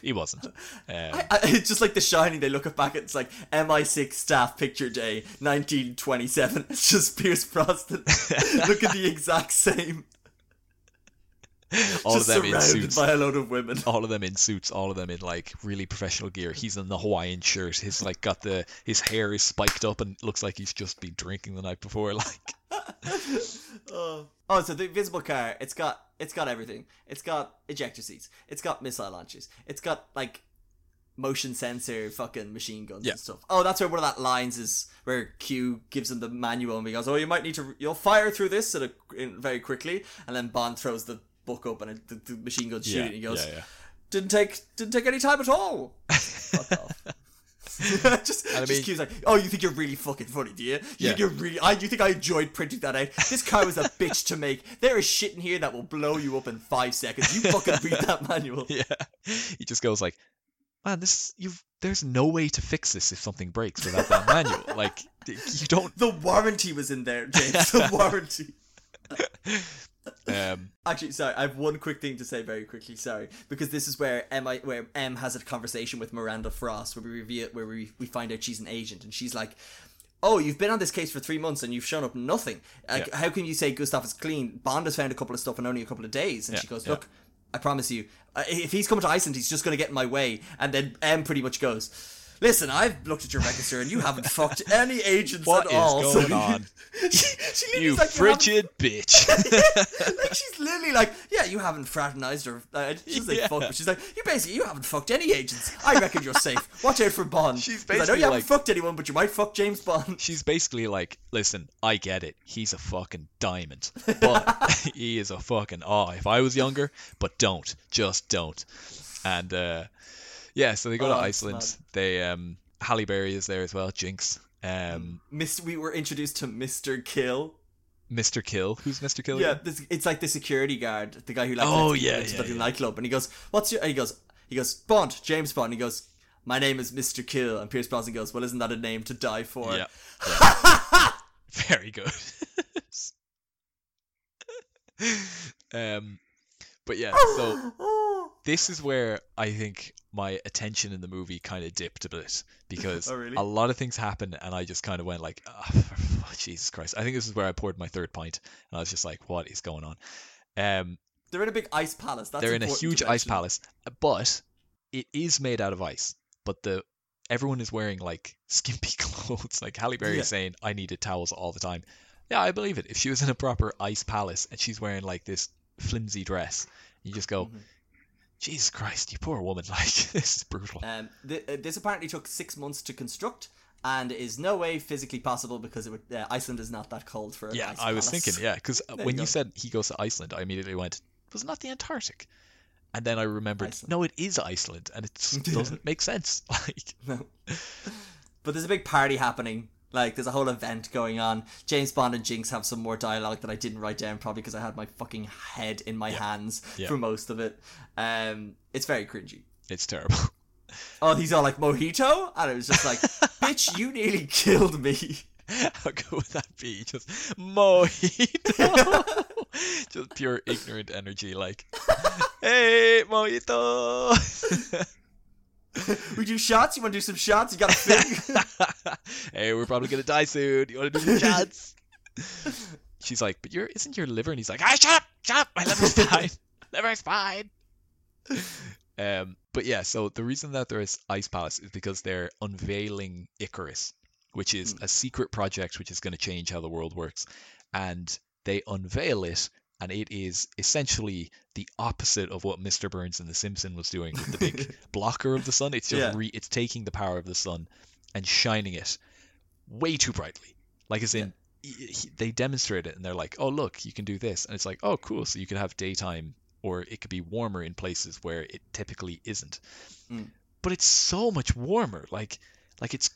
He wasn't. Um, I, I, it's just like The Shining. They look back at it's like MI6 staff picture day, 1927. It's just Pierce Brosnan looking the exact same. all just of them in suits. by a load of women. all of them in suits, all of them in like really professional gear. He's in the Hawaiian shirt. He's like got the his hair is spiked up and looks like he's just been drinking the night before. Like oh. oh, so the invisible car, it's got it's got everything. It's got ejector seats. It's got missile launchers. It's got like motion sensor fucking machine guns Yeah. and stuff. Oh, that's where one of that lines is where Q gives him the manual and he goes, "Oh, you might need to you'll fire through this at a, in, very quickly." And then Bond throws the book up and the, the machine gun shoot yeah, it. And he goes, yeah, yeah. "Didn't take didn't take any time at all." Fuck off. just, I just mean- like, oh, you think you're really fucking funny, do you? You Yeah. think you're really? I, you think I enjoyed printing that out? This car was a bitch to make. There is shit in here that will blow you up in five seconds. You fucking read that manual. Yeah. He just goes like, man, this you've there's no way to fix this if something breaks without that manual. Like you don't. The warranty was in there, James. The warranty. Um, Actually, sorry, I have one quick thing to say very quickly. Sorry, because this is where M, I, where M has a conversation with Miranda Frost, where we reveal, where we, we find out she's an agent, and she's like, "Oh, you've been on this case for three months and you've shown up nothing. Like, Yeah. how can you say Gustav is clean? Bond has found a couple of stuff in only a couple of days." And Yeah, she goes, yeah. "Look, I promise you, if he's coming to Iceland, he's just going to get in my way." And then M pretty much goes. Listen, I've looked at your register and you haven't fucked any agents What at is all. going on? she, she you like, frigid bitch. like she's literally like, yeah, you haven't fraternized or uh, she doesn't Yeah. fuck, but she's like, you basically you haven't fucked any agents. I reckon you're safe. Watch out for Bond. She's 'Cause I know basically you haven't fucked anyone, but you might fuck James Bond. She's basically like, listen, I get it. He's a fucking diamond, but he is a fucking oh. If I was younger, but don't, just don't. And uh, yeah, so they go Oh, to Iceland. They um, Halle Berry is there as well. Jinx. Um, Miss, we were introduced to Mr. Kill. Mr. Kill. Who's Mr. Kill? Yeah, this, it's like the security guard, the guy who like Oh, yeah, into yeah, the yeah. nightclub, and he goes, "What's your?" And he goes, "He goes Bond, James Bond." And he goes, "My name is Mr. Kill." And Pierce Brosnan goes, "Well, isn't that a name to die for?" Yeah. yeah. Very good. um, but yeah, so. this is where I think my attention in the movie kind of dipped a bit because Oh, really? a lot of things happened and I just kind of went like, "Ah, for- Jesus Christ. I think this is where I poured my third pint and I was just like, what is going on? Um, They're in a big ice palace. That's they're in a huge ice palace, but it is made out of ice. But the everyone is wearing like skimpy clothes. Like Halle Berry Yeah. is saying, "I needed towels all the time." Yeah, I believe it. If she was in a proper ice palace and she's wearing like this flimsy dress, you just go, Mhm. "Jesus Christ, you poor woman! Like this is brutal." Um, th- uh, this apparently took six months to construct and is no way physically possible because it would, uh, Iceland is not that cold for yeah, I was palace. thinking, yeah, because you when you said he goes to Iceland, I immediately went, "Was it not the Antarctic?" And then I remembered, Iceland. no, it is Iceland, and it just doesn't make sense. Like, No. but there's a big party happening. Like, there's a whole event going on. James Bond and Jinx have some more dialogue that I didn't write down, probably because I had my fucking head in my hands Yeah. for most of it. Um, it's very cringy. it's terrible. Oh, he's all like mojito, and it was just like, "Bitch, you nearly killed me." How good would that be? Just mojito. Just pure ignorant energy, like, hey, mojito. we do shots. You want to do some shots? You got a thing? hey, we're probably gonna die soon. You want to do some shots? She's like, but your isn't your liver? And he's like, ah, shut up, shut up. My liver's fine. liver's fine. Um, but yeah, so the reason that there is Ice Palace is because they're unveiling Icarus, which is a secret project which is going to change how the world works. And they unveil it, and it is essentially the opposite of what Mr. Burns in The Simpsons was doing with the big blocker of the sun. It's just Yeah. re- it's taking the power of the sun and shining it way too brightly. Like as in, y- he- they demonstrate it, and they're like, "Oh, look, you can do this," and it's like, "Oh, cool." So you can have daytime, or it could be warmer in places where it typically isn't. Mm. But it's so much warmer. Like, like it's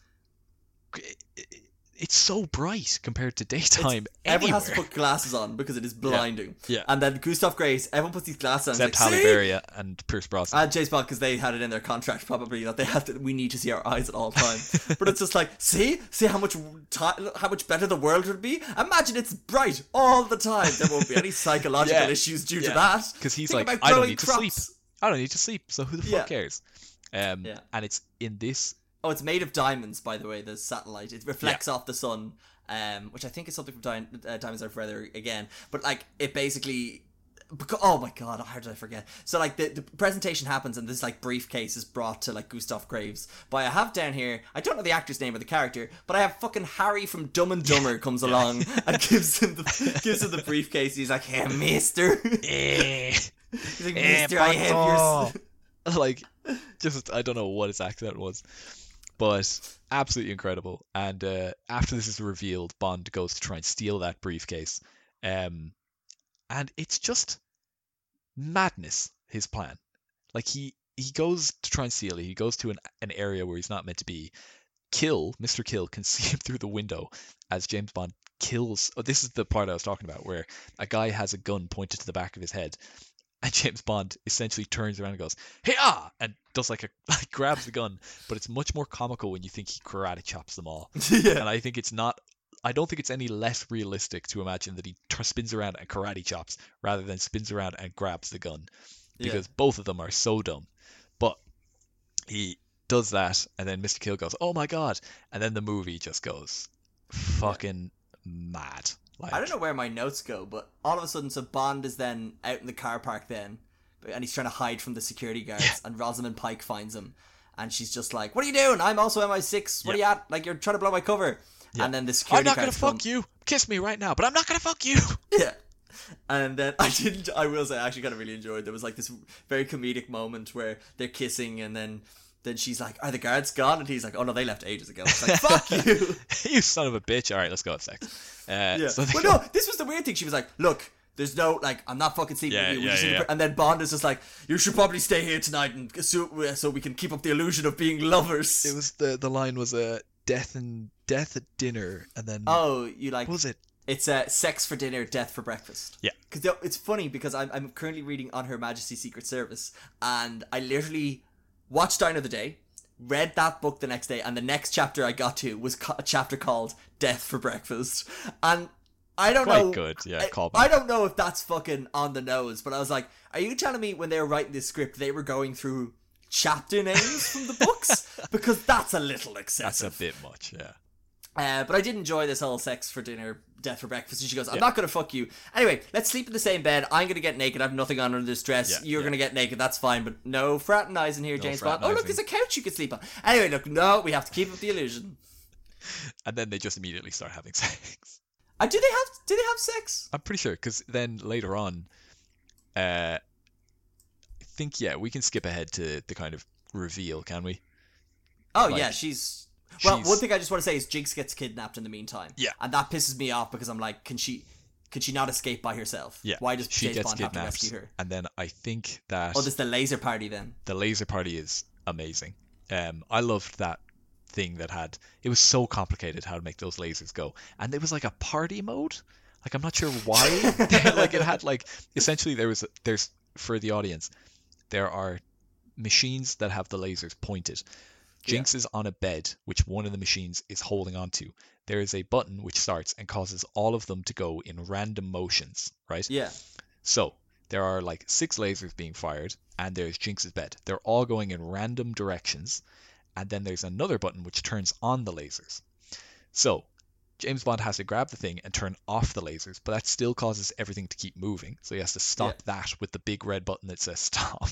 it's so bright compared to daytime Everyone has to put glasses on because it is blinding. Yeah. And then Gustav Graves, everyone puts these glasses on. Except it's Halle like, Berry and Pierce Brosnan. And James Bond because they had it in their contract probably that they have to. We need to see our eyes at all times. but it's just like, see, see how much ti how much better the world would be. Imagine it's bright all the time. There won't be any psychological Yeah. issues due to that. Because he's Think like, I don't need to sleep. I don't need to sleep. So who the Yeah. fuck cares? Um, Yeah. And it's in this. Oh, it's made of diamonds, by the way. The satellite it reflects off the sun, um, which I think is something from Di- uh, Diamonds Are Forever again. But like, it basically. Oh my god, how did I forget? So like the, the presentation happens and this like briefcase is brought to like Gustav Graves. But I have down here, I don't know the actor's name or the character, but I have fucking Harry from Dumb and Dumber comes along and gives him the gives him the briefcase. He's like, "Hey, Mister." Eh, He's like, eh, "Mister, I have your." like, just I don't know what his accent was, but absolutely incredible. And uh, after this is revealed, Bond goes to try and steal that briefcase, um, and it's just madness. His plan, like he he goes to try and steal it. He goes to an an area where he's not meant to be. Kill, Mr. Kill, can see him through the window as James Bond kills. Oh, this is the part I was talking about, where a guy has a gun pointed to the back of his head, and James Bond essentially turns around and goes, "Hey ah!" and does like a like grabs the gun. But it's much more comical when you think he karate chops them all. yeah. And I think it's not. I don't think it's any less realistic to imagine that he t- spins around and karate chops rather than spins around and grabs the gun, Yeah. because both of them are so dumb. But he does that, and then Mr. Kill goes, "Oh my god!" and then the movie just goes fucking mad. Like, I don't know where my notes go, but all of a sudden, so Bond is then out in the car park then, and he's trying to hide from the security guards, and Rosamund Pike finds him, and she's just like, "What are you doing? I'm also MI6. What are you at? Like you're trying to blow my cover." And then the security. I'm not gonna fuck come- you. Kiss me right now, but I'm not gonna fuck you. Yeah. And then I didn't. I will say, I actually kind of really enjoyed. There was like this very comedic moment where they're kissing, and then then she's like, "Are the guards gone?" And he's like, "Oh no, they left ages ago." It's like, "Fuck you." you son of a bitch. All right, let's go have sex. Uh, Yeah. so they well, go- no, this was the weird thing. She was like, "Look, there's no like, I'm not fucking sleeping Yeah, with you." We're yeah, just in the yeah. And then Bond is just like, "You should probably stay here tonight, and so, so we can keep up the illusion of being lovers." It was the the line was uh, death and death at dinner, and then oh, you like? what was it? It's uh, sex for dinner, death for breakfast. Yeah. Because it's funny because I'm, I'm currently reading on Her Majesty's Secret Service, and I literally watched Die Another Day, read that book the next day, and the next chapter I got to was a chapter called Death for Breakfast, and I don't Quite know. good, yeah, I. I don't know if that's fucking on the nose, but I was like, are you telling me when they were writing this script they were going through chapter names from the books? because that's a little excessive. That's a bit much. Yeah. Uh, but I did enjoy this whole sex for dinner, death for breakfast. And she goes, I'm Yeah. not going to fuck you. Anyway, let's sleep in the same bed. I'm going to get naked. I have nothing on under this dress. Yeah, You're yeah. going to get naked. That's fine. But no fraternizing here, James Bond. Oh, look, there's a couch you can sleep on. Anyway, look, no, we have to keep up the illusion. And then they just immediately start having sex. Uh, do they have? Do they have sex? I'm pretty sure because then later on, uh, I think yeah, we can skip ahead to the kind of reveal, can we? Oh Like, yeah, she's. Well, one thing I just want to say is Jinx gets kidnapped in the meantime. Yeah. and that pisses me off because I'm like, can she? Could she not escape by herself? Yeah. Why does she James gets Bond have to kidnapped, rescue her? and then I think that Oh, this the laser party then. the laser party is amazing. Um, I loved that thing that had it was so complicated how to make those lasers go, and it was like a party mode. Like I'm not sure why. like it had like essentially there was there's for the audience there are machines that have the lasers pointed. Jinx is on a bed which one of the machines is holding onto. There is a button which starts and causes all of them to go in random motions, right? Yeah. So there are like six lasers being fired, and there's Jinx's bed. They're all going in random directions, and then there's another button which turns on the lasers. So James Bond has to grab the thing and turn off the lasers, but that still causes everything to keep moving. So he has to stop that with the big red button that says stop.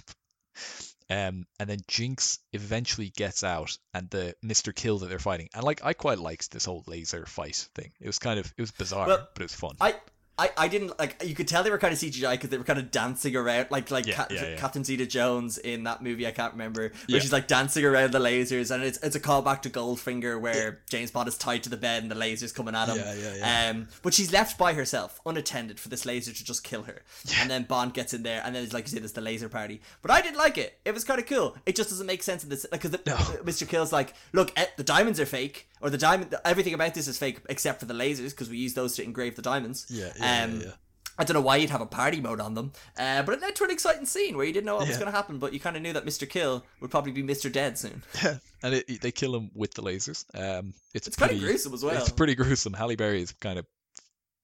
Um, and then Jinx eventually gets out, and the Mister Kill that they're fighting, and like I quite liked this whole laser fight thing. It was kind of it was bizarre, Well, but it was fun. I I, I didn't like you could tell they were kind of CGI because they were kind of dancing around like like Yeah, yeah, yeah. Catherine Zeta Jones in that movie? I can't remember. Where she's like dancing around the lasers and it's it's a callback to Goldfinger where James Bond is tied to the bed and the lasers coming at him. Yeah, yeah, yeah. um but she's left by herself unattended for this laser to just kill her. And then Bond gets in there and then it's like you said it's the laser party. But I didn't like it. It was kind of cool. It just doesn't make sense in this like because No. Mr. Kill's like look eh, the diamonds are fake or the diamond everything about this is fake except for the lasers because we use those to engrave the diamonds. Yeah, yeah, um, yeah, yeah. I don't know why you'd have a party mode on them, uh, but it led to an exciting scene where you didn't know what was going to happen, but you kind of knew that Mr. Kill would probably be Mr. Dead soon. and it, they kill him with the lasers. Um, it's It's pretty- gruesome as well. It's pretty gruesome. Halle Berry is kind of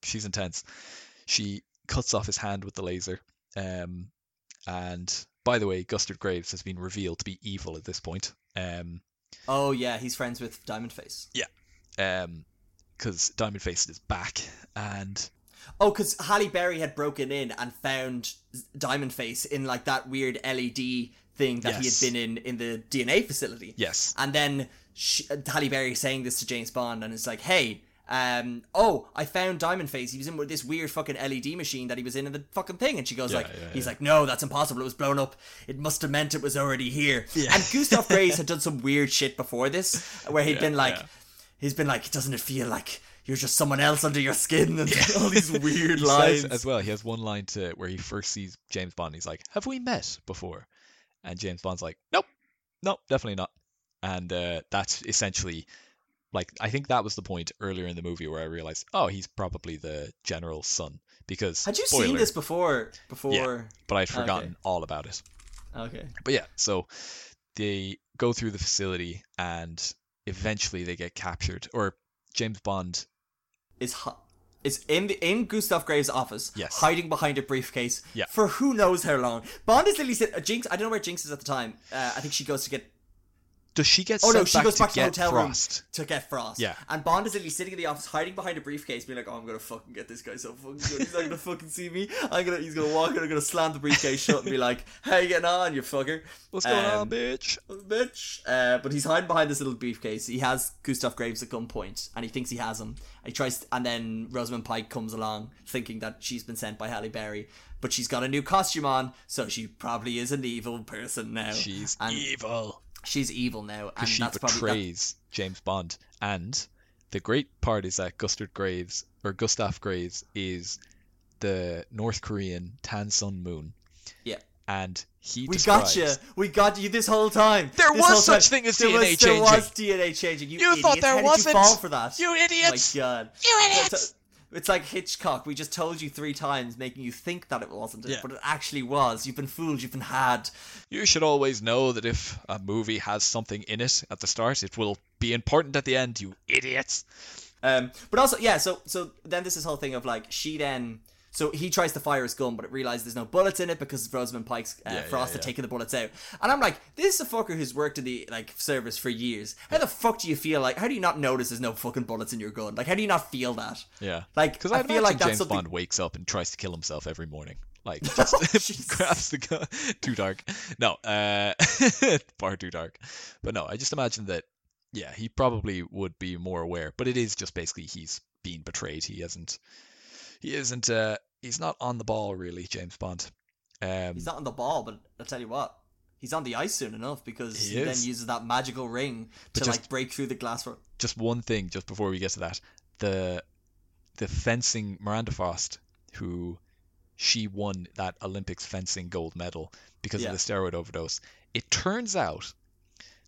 she's intense. She cuts off his hand with the laser. Um, and by the way, Gustard Graves has been revealed to be evil at this point. Um, Oh yeah, he's friends with Diamond Face. Yeah, because Diamond Face is back, and Oh, because Halle Berry had broken in and found Diamond Face in like that weird LED thing that Yes. he had been in in the DNA facility. yes, And then she, Halle Berry saying this to James Bond, and it's like, hey, um, oh, I found Diamond Face. He was in with this weird fucking LED machine that he was in in the fucking thing. And she goes Yeah, like, yeah, he's yeah. like, no, that's impossible. It was blown up. It must have meant it was already here. Yeah. And Gustav Graves had done some weird shit before this, where he'd been like, he's been like, doesn't it feel like you're just someone else under your skin and all these weird lines. as well. He has one line to where he first sees James Bond. He's like, "Have we met before?" And James Bond's like, "Nope, nope, definitely not." And uh, that's essentially like I think that was the point earlier in the movie where I realized, oh, he's probably the general's son because Had you spoiler, seen this before? Before? But I'd Okay. forgotten all about it. Okay. But yeah, so they go through the facility and eventually they get captured, or James Bond. Is hu- is in the in Gustav Graves' office, Yes. hiding behind a briefcase Yeah. for who knows how long. Bond is literally said, Jinx. I don't know where Jinx is at the time. Uh, I think she goes to get. Does she get Oh no, she back goes to back to the get hotel Frost? room to get Frost. Yeah. and Bond is literally sitting in the office, hiding behind a briefcase, being like, "Oh, I'm gonna fucking get this guy so fucking good. He's not gonna fucking see me. I'm gonna. He's gonna walk in. I'm gonna slam the briefcase shut and be like, "How you getting on, you fucker?" What's going Um, on, bitch? bitch. Uh, but he's hiding behind this little briefcase. He has Gustav Graves at gunpoint, and he thinks he has him. And he tries, and then Rosamund Pike comes along, thinking that she's been sent by Halle Berry, but she's got a new costume on, so she probably is an evil person now. She's and evil. She's evil now, and she that's probably that, betrays James Bond. And the great part is that Gustard Graves or Gustav Graves is the North Korean Tan Sun Moon, yeah. and he We got you. We got you this whole time. There This was such time. thing as there DNA was, changing. There was DNA changing. You, You thought there How wasn't. You fall for that? You idiots. Oh my god. You idiots. It's like Hitchcock. We just told you three times, making you think that it wasn't it, Yeah. but it actually was. You've been fooled. You've been had. You should always know that if a movie has something in it at the start, it will be important at the end. You idiots. Um, but also, yeah. So, so then this is whole thing of like she then. So he tries to fire his gun, but it realizes there's no bullets in it because Rosamund Pike's uh, Yeah, Frost yeah, had yeah. taken the bullets out. And I'm like, this is a fucker who's worked in the like service for years. How the fuck do you feel like? How do you not notice there's no fucking bullets in your gun? Like, how do you not feel that? Yeah. Like, Because I I feel like that's James something. Bond wakes up and tries to kill himself every morning. Like, Oh, just Jesus. grabs the gun. Too dark. No, uh, far too dark. But no, I just imagine that, yeah, he probably would be more aware. But it is just basically he's being betrayed. He hasn't, he isn't, uh, he's not on the ball really, James Bond. Um, He's not on the ball, but I'll tell you what. He's on the ice soon enough because He he, then uses that magical ring to just- like break through the glass. For- just one thing, just before we get to that, the the fencing Miranda Frost, who she won that Olympics fencing gold medal because Yeah. of the steroid overdose. It turns out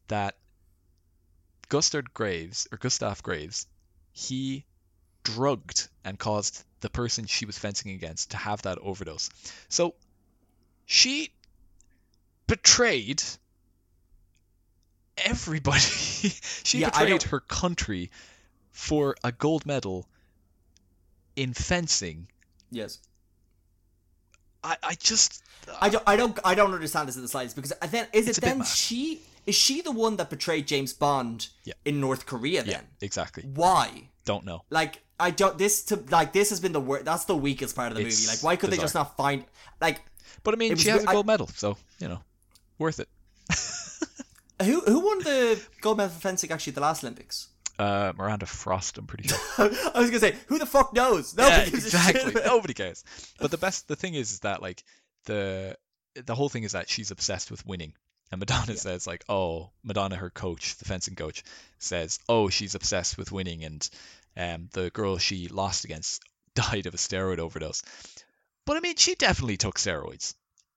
that Gustard Graves or Gustav Graves, he drugged and caused the person she was fencing against to have that overdose. So she betrayed everybody. she Yeah, betrayed her country for a gold medal in fencing. yes. I, I just I don't, I don't, I don't understand this in the slightest because then is it then she is she the one that betrayed James Bond Yeah. in North Korea? Then yeah, exactly. why? Don't know. Like I don't this to like this has been the worst. That's the weakest part of the It's movie. Like why could they just not find like But I mean, she was has a re- I- gold medal, so you know, worth it. who who won the gold medal for fencing actually the last Olympics? Uh, Miranda Frost, I'm pretty sure. I was gonna say, who the fuck knows? Nobody yeah, exactly. Nobody cares. But the best, the thing is, is that like the the whole thing is that she's obsessed with winning. And Madonna Yeah. says like, oh, Madonna, her coach, the fencing coach, says, oh, she's obsessed with winning, and um, the girl she lost against died of a steroid overdose. But I mean, she definitely took steroids.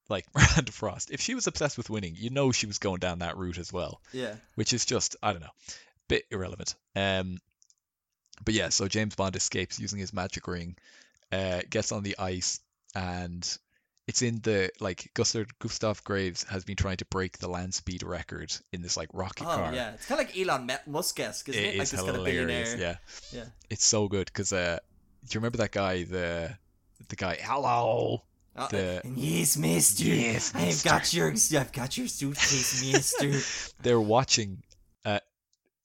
Like Miranda Frost, if she was obsessed with winning, you know she was going down that route as well Yeah. which is just I don't know, bit irrelevant. Um, but yeah, so James Bond escapes using his magic ring, uh, gets on the ice, and it's in the like Gustav Gustav Graves has been trying to break the land speed record in this like rocket Oh car. yeah, it's kind of like Elon Musk esque, isn't it? It Like is this kind of billionaire. Yeah, Yeah. it's so good because uh, do you remember that guy the the guy hello Uh, The- yes, Mister. Yes, I've got your, I've got your suitcase, Mister. they're watching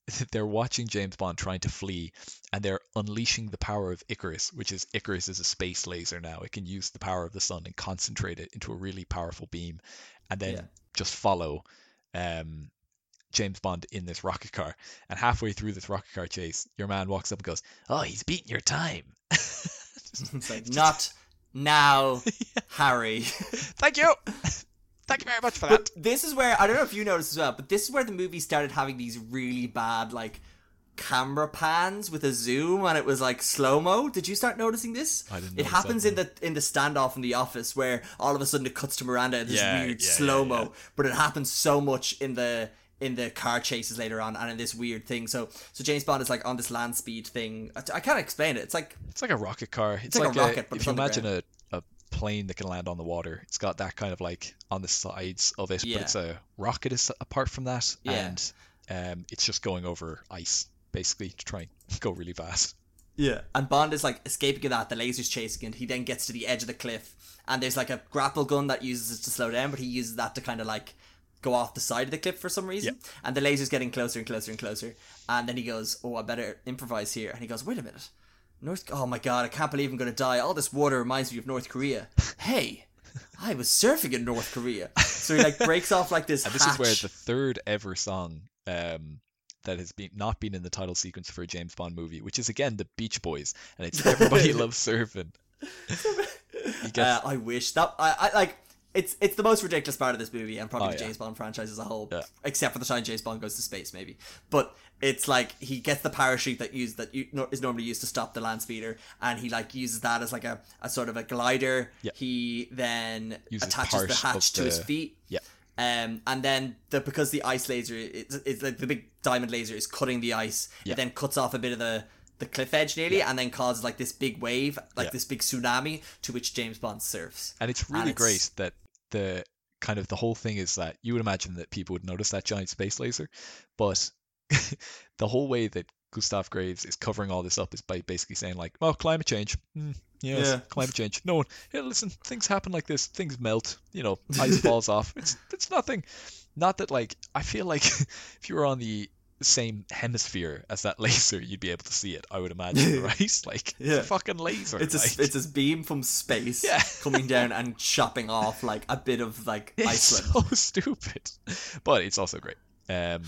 they're watching James Bond trying to flee and they're unleashing the power of Icarus, which is Icarus is a space laser now. It can use the power of the sun and concentrate it into a really powerful beam and then Yeah. just follow um James Bond in this rocket car. And halfway through this rocket car chase, your man walks up and goes, "Oh, he's beating your time." it's like not now, Harry. Thank you. Thank you very much for that. But this is where I don't know if you noticed as well, but this is where the movie started having these really bad like camera pans with a zoom and it was like slow mo. Did you start noticing this? I didn't It happens that, in the in the standoff in the office where all of a sudden it cuts to Miranda and this Yeah, weird yeah, yeah, slow mo, yeah. but it happens so much in the in the car chases later on and in this weird thing. So so James Bond is like on this land speed thing. I, I can't explain it. It's like It's like a rocket car. It's, like a like, rocket, but if you imagine a, a plane that can land on the water, it's got that kind of like on the sides of it, Yeah. but it's a rocket is apart from that, Yeah. and um, it's just going over ice basically to try and go really fast. Yeah. And Bond is like escaping that, the laser's chasing it. He then gets to the edge of the cliff, and there's like a grapple gun that uses it to slow down, but he uses that to kind of like go off the side of the cliff for some reason. And the laser's getting closer and closer and closer. And then he goes, Oh, I better improvise here. And he goes, Wait a minute. North oh my god, I can't believe I'm gonna die. All this water reminds me of North Korea. Hey, I was surfing in North Korea. So he like breaks off like this. And this is where the third ever song um, that has been not been in the title sequence for a James Bond movie, which is again the Beach Boys, and it's Everybody Loves Surfing. Gets, Uh, I wish that I, I like it's it's the most ridiculous part of this movie and probably Oh, the yeah. James Bond franchise as a whole, Yeah. except for the time James Bond goes to space, maybe. But it's like he gets the parachute that used that you, no, is normally used to stop the land speeder, and he like uses that as like a, a sort of a glider. Yeah. He then Uses attaches the hatch to his feet. yeah. Um, and then the because the ice laser is, is like the big diamond laser is cutting the ice. Yeah. It then cuts off a bit of the the cliff edge nearly, and then causes like this big wave, like Yeah. this big tsunami, to which James Bond surfs. And it's really it's- great that the kind of the whole thing is that you would imagine that people would notice that giant space laser, but the whole way that Gustav Graves is covering all this up is by basically saying like, "Oh, climate change. Hmm, yes, Yeah. climate change. No one. Yeah, listen, things happen like this. Things melt. You know, ice falls off. It's it's nothing. Not that like I feel like if you were on the same hemisphere as that laser, you'd be able to see it. I would imagine, right? Like it's Yeah. a fucking laser. It's a it's a beam from space Yeah. coming down and chopping off like a bit of like ice. It's Iceland. so stupid, but it's also great. Um,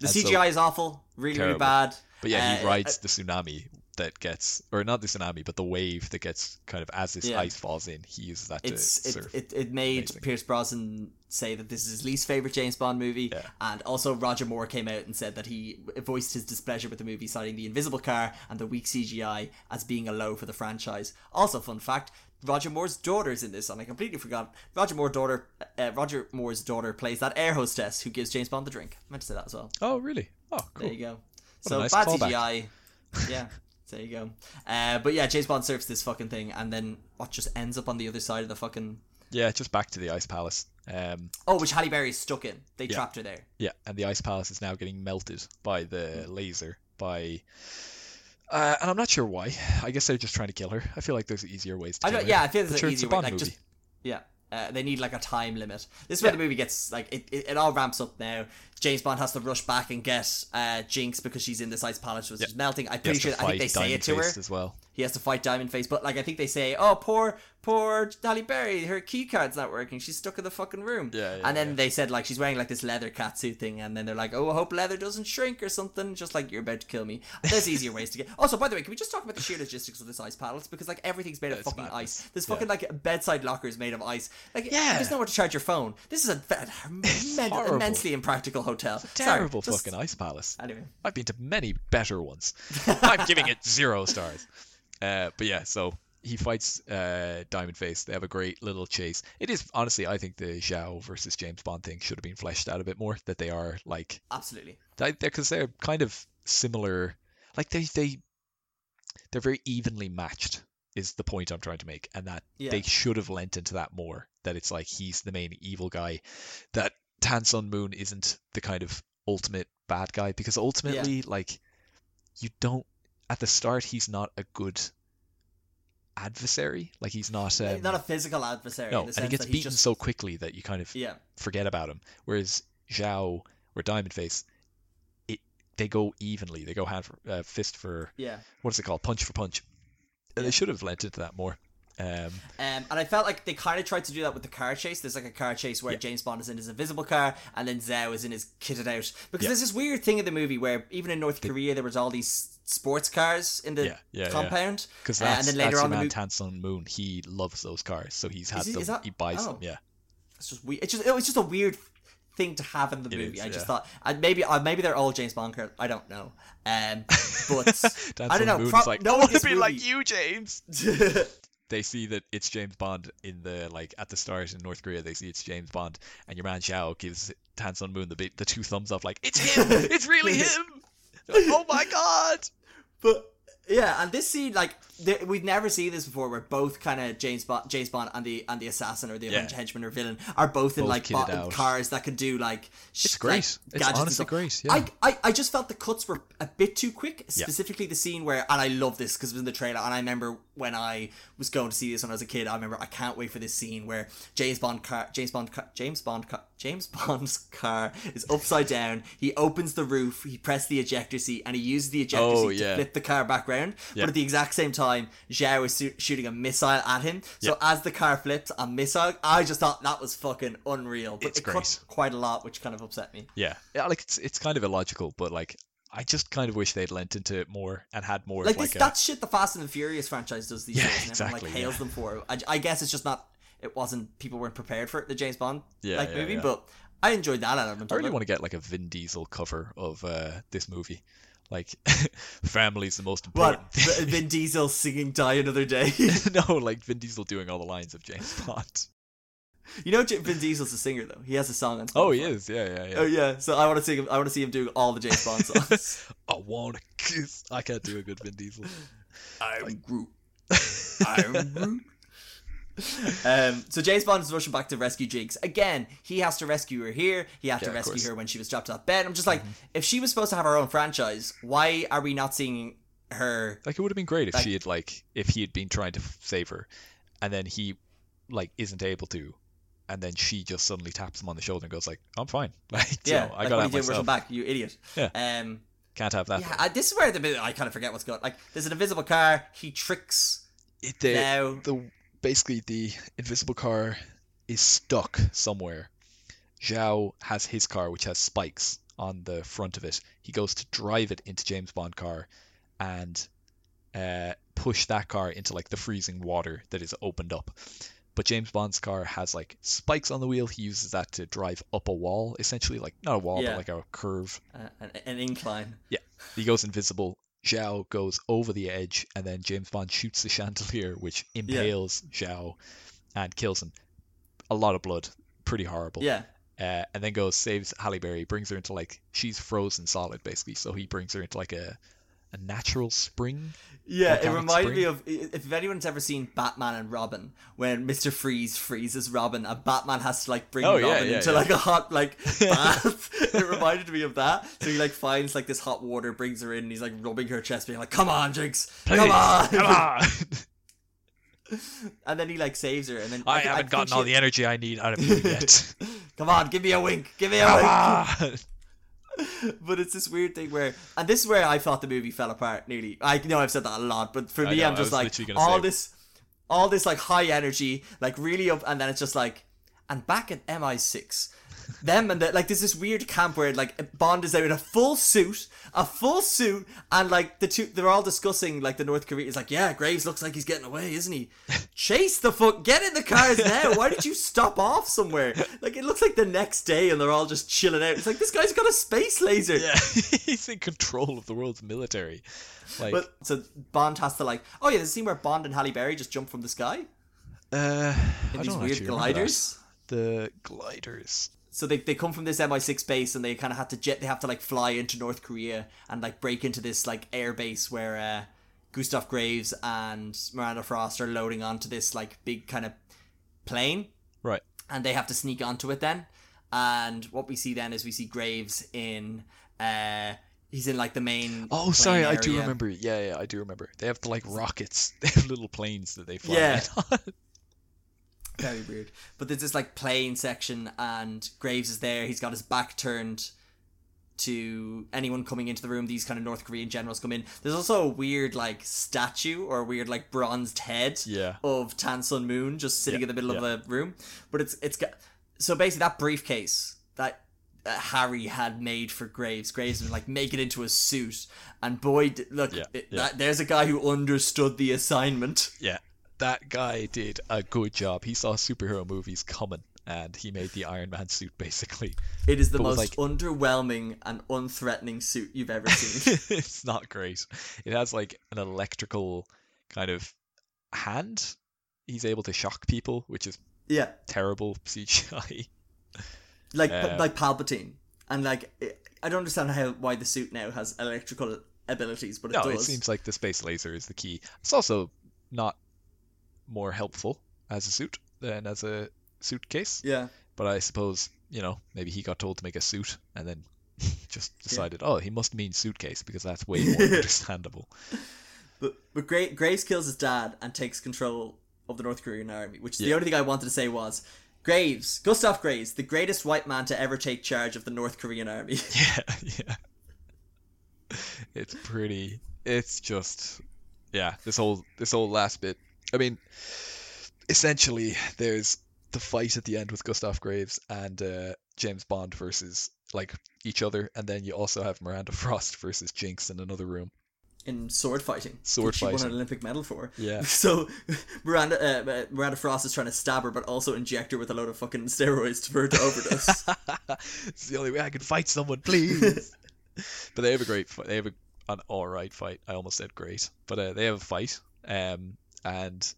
The and so- CGI is awful, really really bad. but yeah, he Uh, rides the tsunami that gets, or not the tsunami, but the wave that gets kind of as this Yeah. ice falls in. He uses that It's to it, surf. it, it made Amazing. Pierce Brosnan say that this is his least favorite James Bond movie, Yeah. and also Roger Moore came out and said that he voiced his displeasure with the movie, citing the invisible car and the weak CGI as being a low for the franchise. Also, fun fact: Roger Moore's daughter's in this, and I completely forgot. Roger Moore's daughter, uh, Roger Moore's daughter plays that air hostess who gives James Bond the drink. I meant to say that as well. oh, really? Oh, There you go. a so nice bad callback. CGI. yeah. There you go. Uh, but yeah, James Bond surfs this fucking thing, and then what just ends up on the other side of the fucking. Yeah, just back to the ice palace. Um, Oh, which Halle Berry is stuck in. They Yeah. trapped her there. yeah, and the ice palace is now getting melted by the Hmm. laser. By, uh, and I'm not sure why. I guess they're just trying to kill her. I feel like there's easier ways to I kill her. yeah, I feel there's sure, an easier way. Like movie. just yeah, uh, they need like a time limit. This is where Yeah. the movie gets like it, it. It all ramps up now. James Bond has to rush back and get uh, Jinx because she's in this ice palace which Yeah. is melting. I'm pretty sure. I think they say it to her. As well. He has to fight Diamond Face. But like I think they say, oh poor poor Halle Berry, her key card's not working. She's stuck in the fucking room. Yeah, yeah, and then yeah. they said like she's wearing like this leather catsuit thing, and then they're like, oh, I hope leather doesn't shrink or something. Just like you're about to kill me. There's easier ways to get. Also, by the way, can we just talk about the sheer logistics of this ice palace because like everything's made of It's fucking madness. ice. There's Yeah. fucking like bedside lockers made of ice. Like Yeah. there's nowhere to charge your phone. This is a, a immensely impractical hotel. Sorry, Terrible just- fucking ice palace. Anyway. I've been to many better ones. I'm giving it zero stars. Uh, but yeah, so he fights uh, Diamond Face. They have a great little chase. It is honestly, I think the Zao versus James Bond thing should have been fleshed out a bit more. That they are like Absolutely. because they're kind of similar. Like they they they're very evenly matched. Is the point I'm trying to make, and that Yeah. they should have lent into that more. That it's like he's the main evil guy. That Tan Sun Moon isn't the kind of ultimate bad guy because ultimately, like, you don't. At the start, he's not a good adversary. Like he's not. Um, not a physical adversary. no, and he gets beaten just, so quickly that you kind of Yeah. forget about him. Whereas Zao or Diamond Face, it they go evenly. They go hand for uh, fist for Yeah. what's it called, punch for punch. And Yeah. they should have lent into that more. Um, Um, and I felt like they kind of tried to do that with the car chase. There's like a car chase where Yeah. James Bond is in his invisible car, and then Zao is in his kitted out. Because Yeah. there's this weird thing in the movie where even in North Korea there was all these sports cars in the Yeah, yeah, yeah. compound. Because Uh, and then later on your the man mo- Moon. He loves those cars, so he's had he- them. is that- he buys oh. them. Yeah, It's just weird. It's just it was just a weird thing to have in the It movie. is, I just yeah. thought and maybe uh, maybe they're all James Bond cars. I don't know. Um, but I don't know. Pro- like, knowing want to be like you, James. They see that it's James Bond in the like at the start in North Korea. They see it's James Bond, and your man Zao gives Tan Sun Moon the the two thumbs up, like it's him. it's really him. They're like, oh my god. But yeah, and this scene, like there, we've never seen this before, where both kind of James Bond, James Bond, and the and the assassin or the Yeah. henchman or villain are both in like bo- cars that can do like. sh- It's great. like, It's gadgets and honestly stuff. great, yeah. I, I I just felt the cuts were a bit too quick. Yeah. Specifically, the scene where, and I love this because it was in the trailer, and I remember when I was going to see this when I was a kid. I remember I can't wait for this scene where James Bond car, James Bond, car, James Bond, car, James Bond's car is upside down. He opens the roof, he presses the ejector seat, and he uses the ejector Oh, seat yeah. to flip the car back round. Yeah. But at the exact same time, Zao is su- shooting a missile at him. So Yeah. as the car flips, a missile. I just thought that was fucking unreal. But It's it great. quite a lot, which kind of upset me. Yeah, yeah, like it's it's kind of illogical, but like I just kind of wish they'd lent into it more and had more Like of this, like a, that's shit the Fast and the Furious franchise does these Yeah, days, and everyone like hails yeah. them for. I, I guess it's just not. It wasn't. People weren't prepared for it. The James Bond Yeah, like yeah, movie, but I enjoyed that element. I really want to get like a Vin Diesel cover of uh, this movie. Like, family's the most important What thing. Vin Diesel singing "Die Another Day"? no, like Vin Diesel doing all the lines of James Bond. You know, Vin Diesel's a singer though. He has a song on. Oh, he is. Yeah, yeah, yeah. Oh yeah, so I want to see him. I want to see him doing all the James Bond songs. I wanna kiss. I can't do a good Vin Diesel. I'm Groot. I'm Groot. Um, so James Bond is rushing back to rescue Jinx again. He has to rescue her here. He had Yeah, to rescue. Mm-hmm. her when she was dropped off bed. I'm just like, if she was supposed to have her own franchise, why are we not seeing her? Like, it would have been great if Like- she had like if he had been trying to save her, and then he like isn't able to, and then she just suddenly taps him on the shoulder and goes like, "I'm fine." Like, you Yeah, know, I like got out you myself. back, you idiot. Yeah. Um, Can't have that. yeah, I, this is where the I kind of forget what's going. Like, there's an invisible car. He tricks It, the, now. the basically the invisible car is stuck somewhere. Zao has his car which has spikes on the front of it. He goes to drive it into James Bond car and uh, push that car into like the freezing water that is opened up. But James Bond's car has like spikes on the wheel. He uses that to drive up a wall, essentially like not a wall, Yeah. but like a curve. Uh, an, an incline. Yeah, he goes invisible. Zao goes over the edge, and then James Bond shoots the chandelier, which impales Zao and kills him. A lot of blood, pretty horrible. Yeah. Uh, and then goes saves Halle Berry, brings her into like she's frozen solid basically. So he brings her into like a a natural spring. Yeah, it reminded me of if anyone's ever seen Batman and Robin, when Mister Freeze freezes Robin, and Batman has to like bring Oh, Robin yeah, yeah, into yeah. like a hot like bath. it reminded me of that. So he like finds like this hot water, brings her in, and he's like rubbing her chest, being like, "Come on, Jinx, Please, come on, come on! and then he like saves her, and then I thi- haven't think gotten all she- the energy I need out of you yet. Come on, give me a wink, give me a wink. but it's this weird thing where, and this is where I thought the movie fell apart. Nearly, I know I've said that a lot, but for I me, know, I'm just like all say- this, all this like high energy, like really up, and then it's just like, and back at MI6, them and the, like there's this weird camp where like Bond is there in a full suit, a full suit, and like the two, they're all discussing like the North Korea is like, yeah, Graves looks like he's getting away, isn't he? Chase the fuck, get in the cars now. Why did you stop off somewhere? Like it looks like the next day, and they're all just chilling out. It's like this guy's got a space laser. Yeah, he's in control of the world's military. Like, But so Bond has to like, oh yeah, the scene where Bond and Halle Berry just jump from the sky uh, in I these weird gliders. The gliders. So they, they come from this MI6 base and they kind of have to jet. They have to like fly into North Korea and like break into this like air base where uh, Gustav Graves and Miranda Frost are loading onto this like big kind of plane Right. and they have to sneak onto it then. And what we see then is we see Graves in uh he's in like the main Oh, sorry, I do remember. Yeah, yeah, I do remember. They have the like rockets. They have little planes that they fly. Yeah. Very weird. But there's this like playing section, and Graves is there. He's got his back turned to anyone coming into the room. These kind of North Korean generals come in. There's also a weird like statue or a weird like bronzed head Yeah. of Tan Sun Moon just sitting Yeah, in the middle yeah. of a room. But it's it's got so basically that briefcase that. Uh, Harry had made for Graves. Graves would like make it into a suit, and boy, look, Yeah, it- yeah. That, there's a guy who understood the assignment. Yeah, that guy did a good job. He saw superhero movies coming, and he made the Iron Man suit basically. It is the But most like- underwhelming and unthreatening suit you've ever seen. it's not great. It has like an electrical kind of hand. He's able to shock people, which is yeah, terrible CGI. like Uh, like Palpatine, and like I don't understand how why the suit now has electrical abilities, but it No, does. it seems like the space laser is the key. It's also not more helpful as a suit than as a suitcase. Yeah, But I suppose, you know, maybe he got told to make a suit and then just decided, oh, he must mean suitcase because that's way more understandable. but but Gra- Graves kills his dad and takes control of the North Korean army, which the only thing I wanted to say was. Graves, Gustav Graves, the greatest white man to ever take charge of the North Korean army. Yeah, yeah. It's pretty. It's just, yeah. This whole this whole last bit. I mean, essentially, there's the fight at the end with Gustav Graves and uh, James Bond versus like each other, and then you also have Miranda Frost versus Jinx in another room. in sword fighting. Sword which she won an Olympic medal for. Yeah. So Miranda uh, uh, Miranda Frost is trying to stab her, but also inject her with a load of fucking steroids for her to overdose. it's the only way I can fight someone, please. but they have a great fight. They have a, an all right fight. I almost said great, but uh, they have a fight. Um, and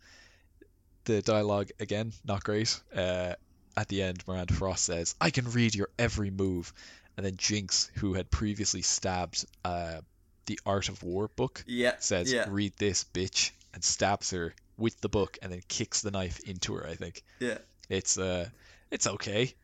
the dialogue again, not great. Uh, at the end, Miranda Frost says, "I can read your every move," and then Jinx, who had previously stabbed uh, the Art of War book, yeah. says, yeah. "Read this, bitch," and stabs her with the book, and then kicks the knife into her. I think Yeah. it's uh, it's okay.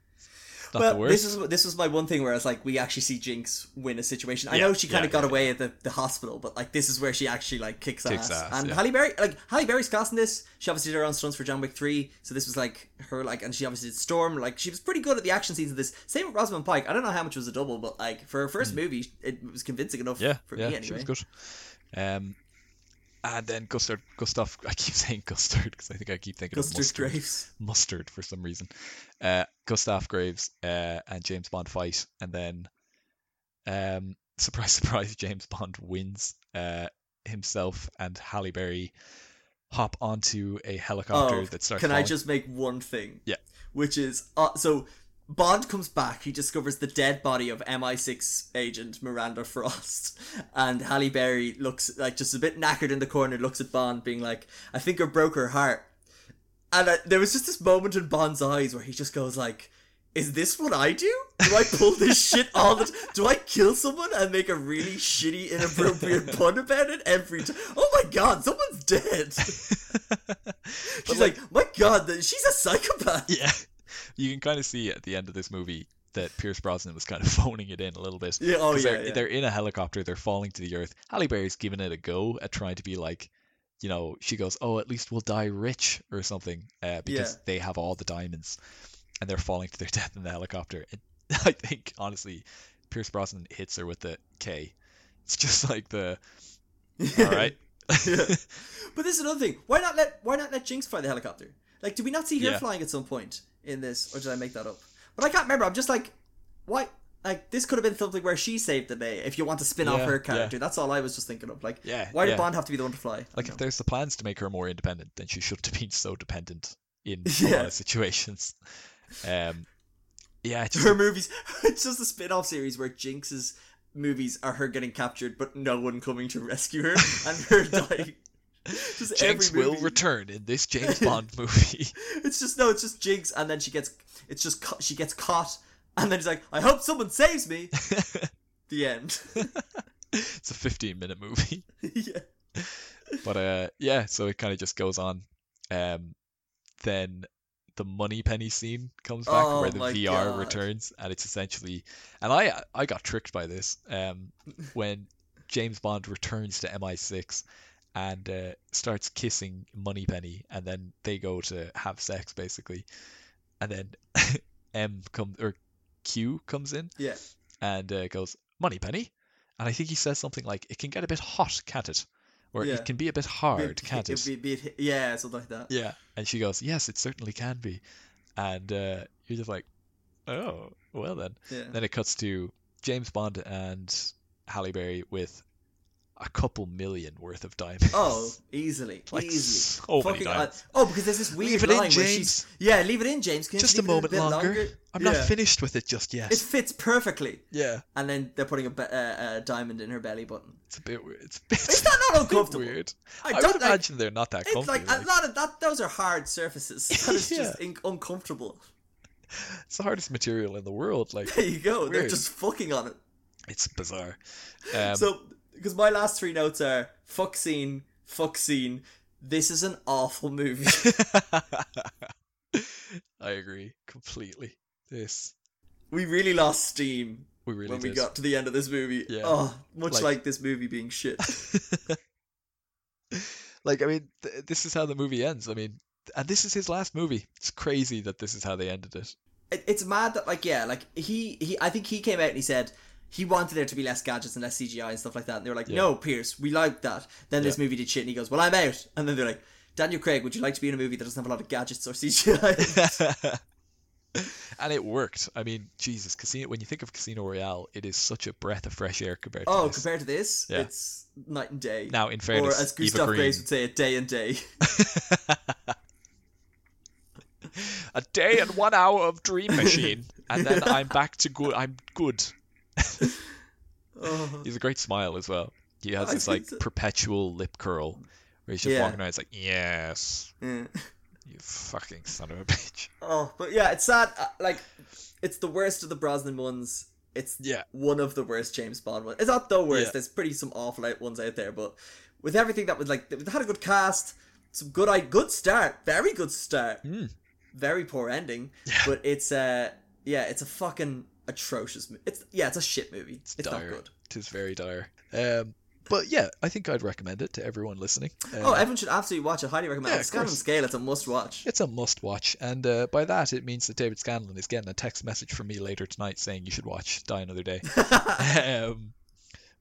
Not well, the worst. this is this was my one thing where I was like, we actually see Jinx win a situation. I Yeah, know she kind yeah, of got yeah, away at the, the hospital, but like this is where she actually like kicks, Kicks ass. ass, And yeah. Halle Berry, like Halle Berry's casting this. She obviously did her own stunts for John Wick three, so this was like her like, and she obviously did Storm. Like she was pretty good at the action scenes of this. Same with Rosamund Pike. I don't know how much was a double, but like for her first movie, it was convincing enough. Yeah, for yeah, me anyway. she was good. Um, and then Gustav, Gustav, I keep saying Gustard because I think I keep thinking of Gustav mustard, Graves. mustard for some reason. Uh, Gustav Graves uh, and James Bond fight, and then, um, surprise, surprise, James Bond wins. Uh, himself and Halle Berry hop onto a helicopter Oh, that starts. Can I just make one thing? Yeah. Which is uh, so Bond comes back. He discovers the dead body of MI6 agent Miranda Frost, and Halle Berry looks like just a bit knackered in the corner. Looks at Bond, being like, "I think I broke her heart." And uh, there was just this moment in Bond's eyes where he just goes like. Is this what I do? Do I pull this shit all the t- Do I kill someone and make a really shitty, inappropriate pun about it every time? Oh my god, someone's dead! She's like, my god, she's a psychopath. yeah, you can kind of see at the end of this movie that Pierce Brosnan was kind of phoning it in a little bit. Yeah, oh yeah, they're, yeah. they're in a helicopter, they're falling to the earth. Halle Berry's giving it a go at trying to be like, you know, she goes, "Oh, at least we'll die rich" or something, uh, because Yeah. they have all the diamonds, and they're falling to their death in the helicopter. And I think honestly, Pierce Brosnan hits her with the K. It's just like the all right. But this is another thing. Why not let Why not let Jinx fly the helicopter? Like, did we not see her flying at some point in this, or did I make that up? But I can't remember. I'm just like, why? Like, this could have been something where she saved the day. If you want to spin off Yeah, her character, that's all I was just thinking of. Like, Yeah, why did yeah. Bond have to be the one to fly? Like if there's the plans to make her more independent, then she shouldn't have been so dependent in a Yeah. lot of situations. Um, yeah, just her movies, it's just a spin-off series where Jinx's movies are her getting captured, but no one coming to rescue her and her dying. Just Jinx every will return in this James Bond movie. It's just no, it's just Jinx, and then she gets, it's just ca- she gets caught, and then she's like, "I hope someone saves me." the end. it's a 15 minute movie. yeah. But uh, yeah, so it kind of just goes on. Um, then the Moneypenny scene comes back Oh where the VR God. returns, and it's essentially, and I I got tricked by this. Um, when James Bond returns to MI6 and uh, starts kissing Moneypenny, and then they go to have sex basically, and then M comes or Q comes in Yeah. and uh, goes Moneypenny, and I think he says something like, "It can get a bit hot, can't it?" Or Yeah. it can be a bit hard, Be- can't it? be- be yeah, something like that. Yeah. And she goes, Yes, it certainly can be. And uh, you're just like, Oh, well then. Yeah. Then it cuts to James Bond and Halle Berry with a couple million worth of diamonds. Oh, easily, Like easily. so Fucking, uh, diamonds. oh, because there's this weird Leave it in, line where she's yeah, leave it in, James. Can you just a moment bit longer. I'm not finished with it just yet. It fits perfectly, Yeah. and then they're putting a, be- uh, a diamond in her belly button. It's a bit weird. It's, a bit, not a bit uncomfortable? weird. I I, don't would like- imagine they're not that It's like, like. a lot of that. Those are hard surfaces. That is just in- uncomfortable. It's the hardest material in the world. Like There you go. They're just fucking on it. it's bizarre. Um, so, because my last three notes are fuck scene, fuck scene. This is an awful movie. I agree completely. This we really lost steam we really when we got to the end of this movie. Yeah. Oh, much Like- like, this movie being shit. like I mean, th- this is how the movie ends. I mean, and this is his last movie. It's crazy that this is how they ended it. it, it's mad that like yeah, like he he I think he came out and he said he wanted there to be less gadgets and less CGI and stuff like that. And they were like, Yeah. no, Pierce, we like that. Then this movie did shit, and he goes, well, I'm out. And then they're like, Daniel Craig, would you like to be in a movie that doesn't have a lot of gadgets or CGI? and it worked. I mean, Jesus, Casino. When you think of Casino Royale, it is such a breath of fresh air compared to oh, this. compared to this, Yeah. it's night and day. Now, in fairness, or as Gustav Graves would say, it day and day. a day and one hour of Dream Machine, and then I'm back to good. I'm good. Oh. He's a great smile as well. He has I this like so. perpetual lip curl, where he's just Yeah. walking around. It's like, yes, Yeah. you fucking son of a bitch. Oh, but yeah, it's sad. uh, Like, it's the worst of the Brosnan ones. It's Yeah. one of the worst James Bond ones. It's not the worst. Yeah. There's pretty some awful out ones out there, but with everything that was like, they had a good cast, some good, I good start, very good start, Mm. very poor ending. Yeah. But it's uh, yeah, it's a fucking atrocious. Mo- it's yeah, it's a shit movie. It's, not dire. good. It is very dire. Um, but yeah, I think I'd recommend it to everyone listening. Oh, Uh, everyone should absolutely watch it. Highly recommend. Yeah, on of Scale and course. scale, it's a must watch. it's a must watch, and uh, by that it means that David Scanlon is getting a text message from me later tonight saying you should watch Die Another Day. um,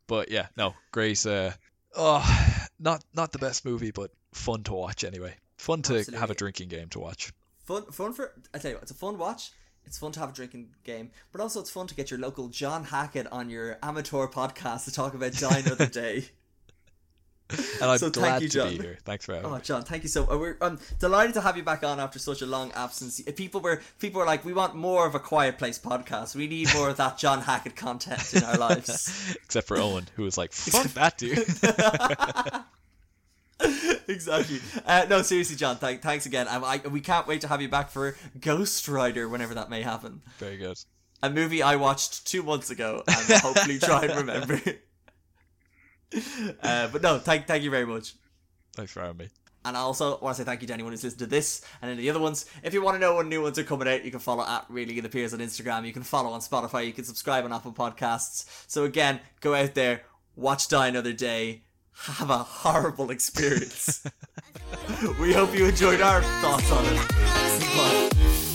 but yeah, no, great. Uh, oh, not not the best movie, but fun to watch anyway. Fun to have a drinking game to watch. fun fun for I tell you what, it's a fun watch. It's fun to have a drinking game, but also it's fun to get your local John Hackett on your amateur podcast to talk about Die Another Day. And I'm So thank glad you, to John. be here. Thanks for having Oh, me. John, thank you so. uh, We're I'm delighted to have you back on after such a long absence. People were people were like, we want more of a Quiet Place podcast. We need more of that John Hackett content in our lives. Except for Owen, who was like, "Fuck that dude." exactly. Uh, no, seriously, John. Th- thanks again. I, I, we can't wait to have you back for Ghost Rider whenever that may happen. Very good. a movie I watched two months ago and hopefully try and remember. uh, but no, thank thank you very much. Thanks for having me. And I also want to say thank you to anyone who's listened to this and any of the other ones. If you want to know when new ones are coming out, you can follow at Really It Appears on Instagram. You can follow on Spotify. You can subscribe on Apple Podcasts. So again, go out there, watch Die Another Day, have a horrible experience. we hope you enjoyed our thoughts on it.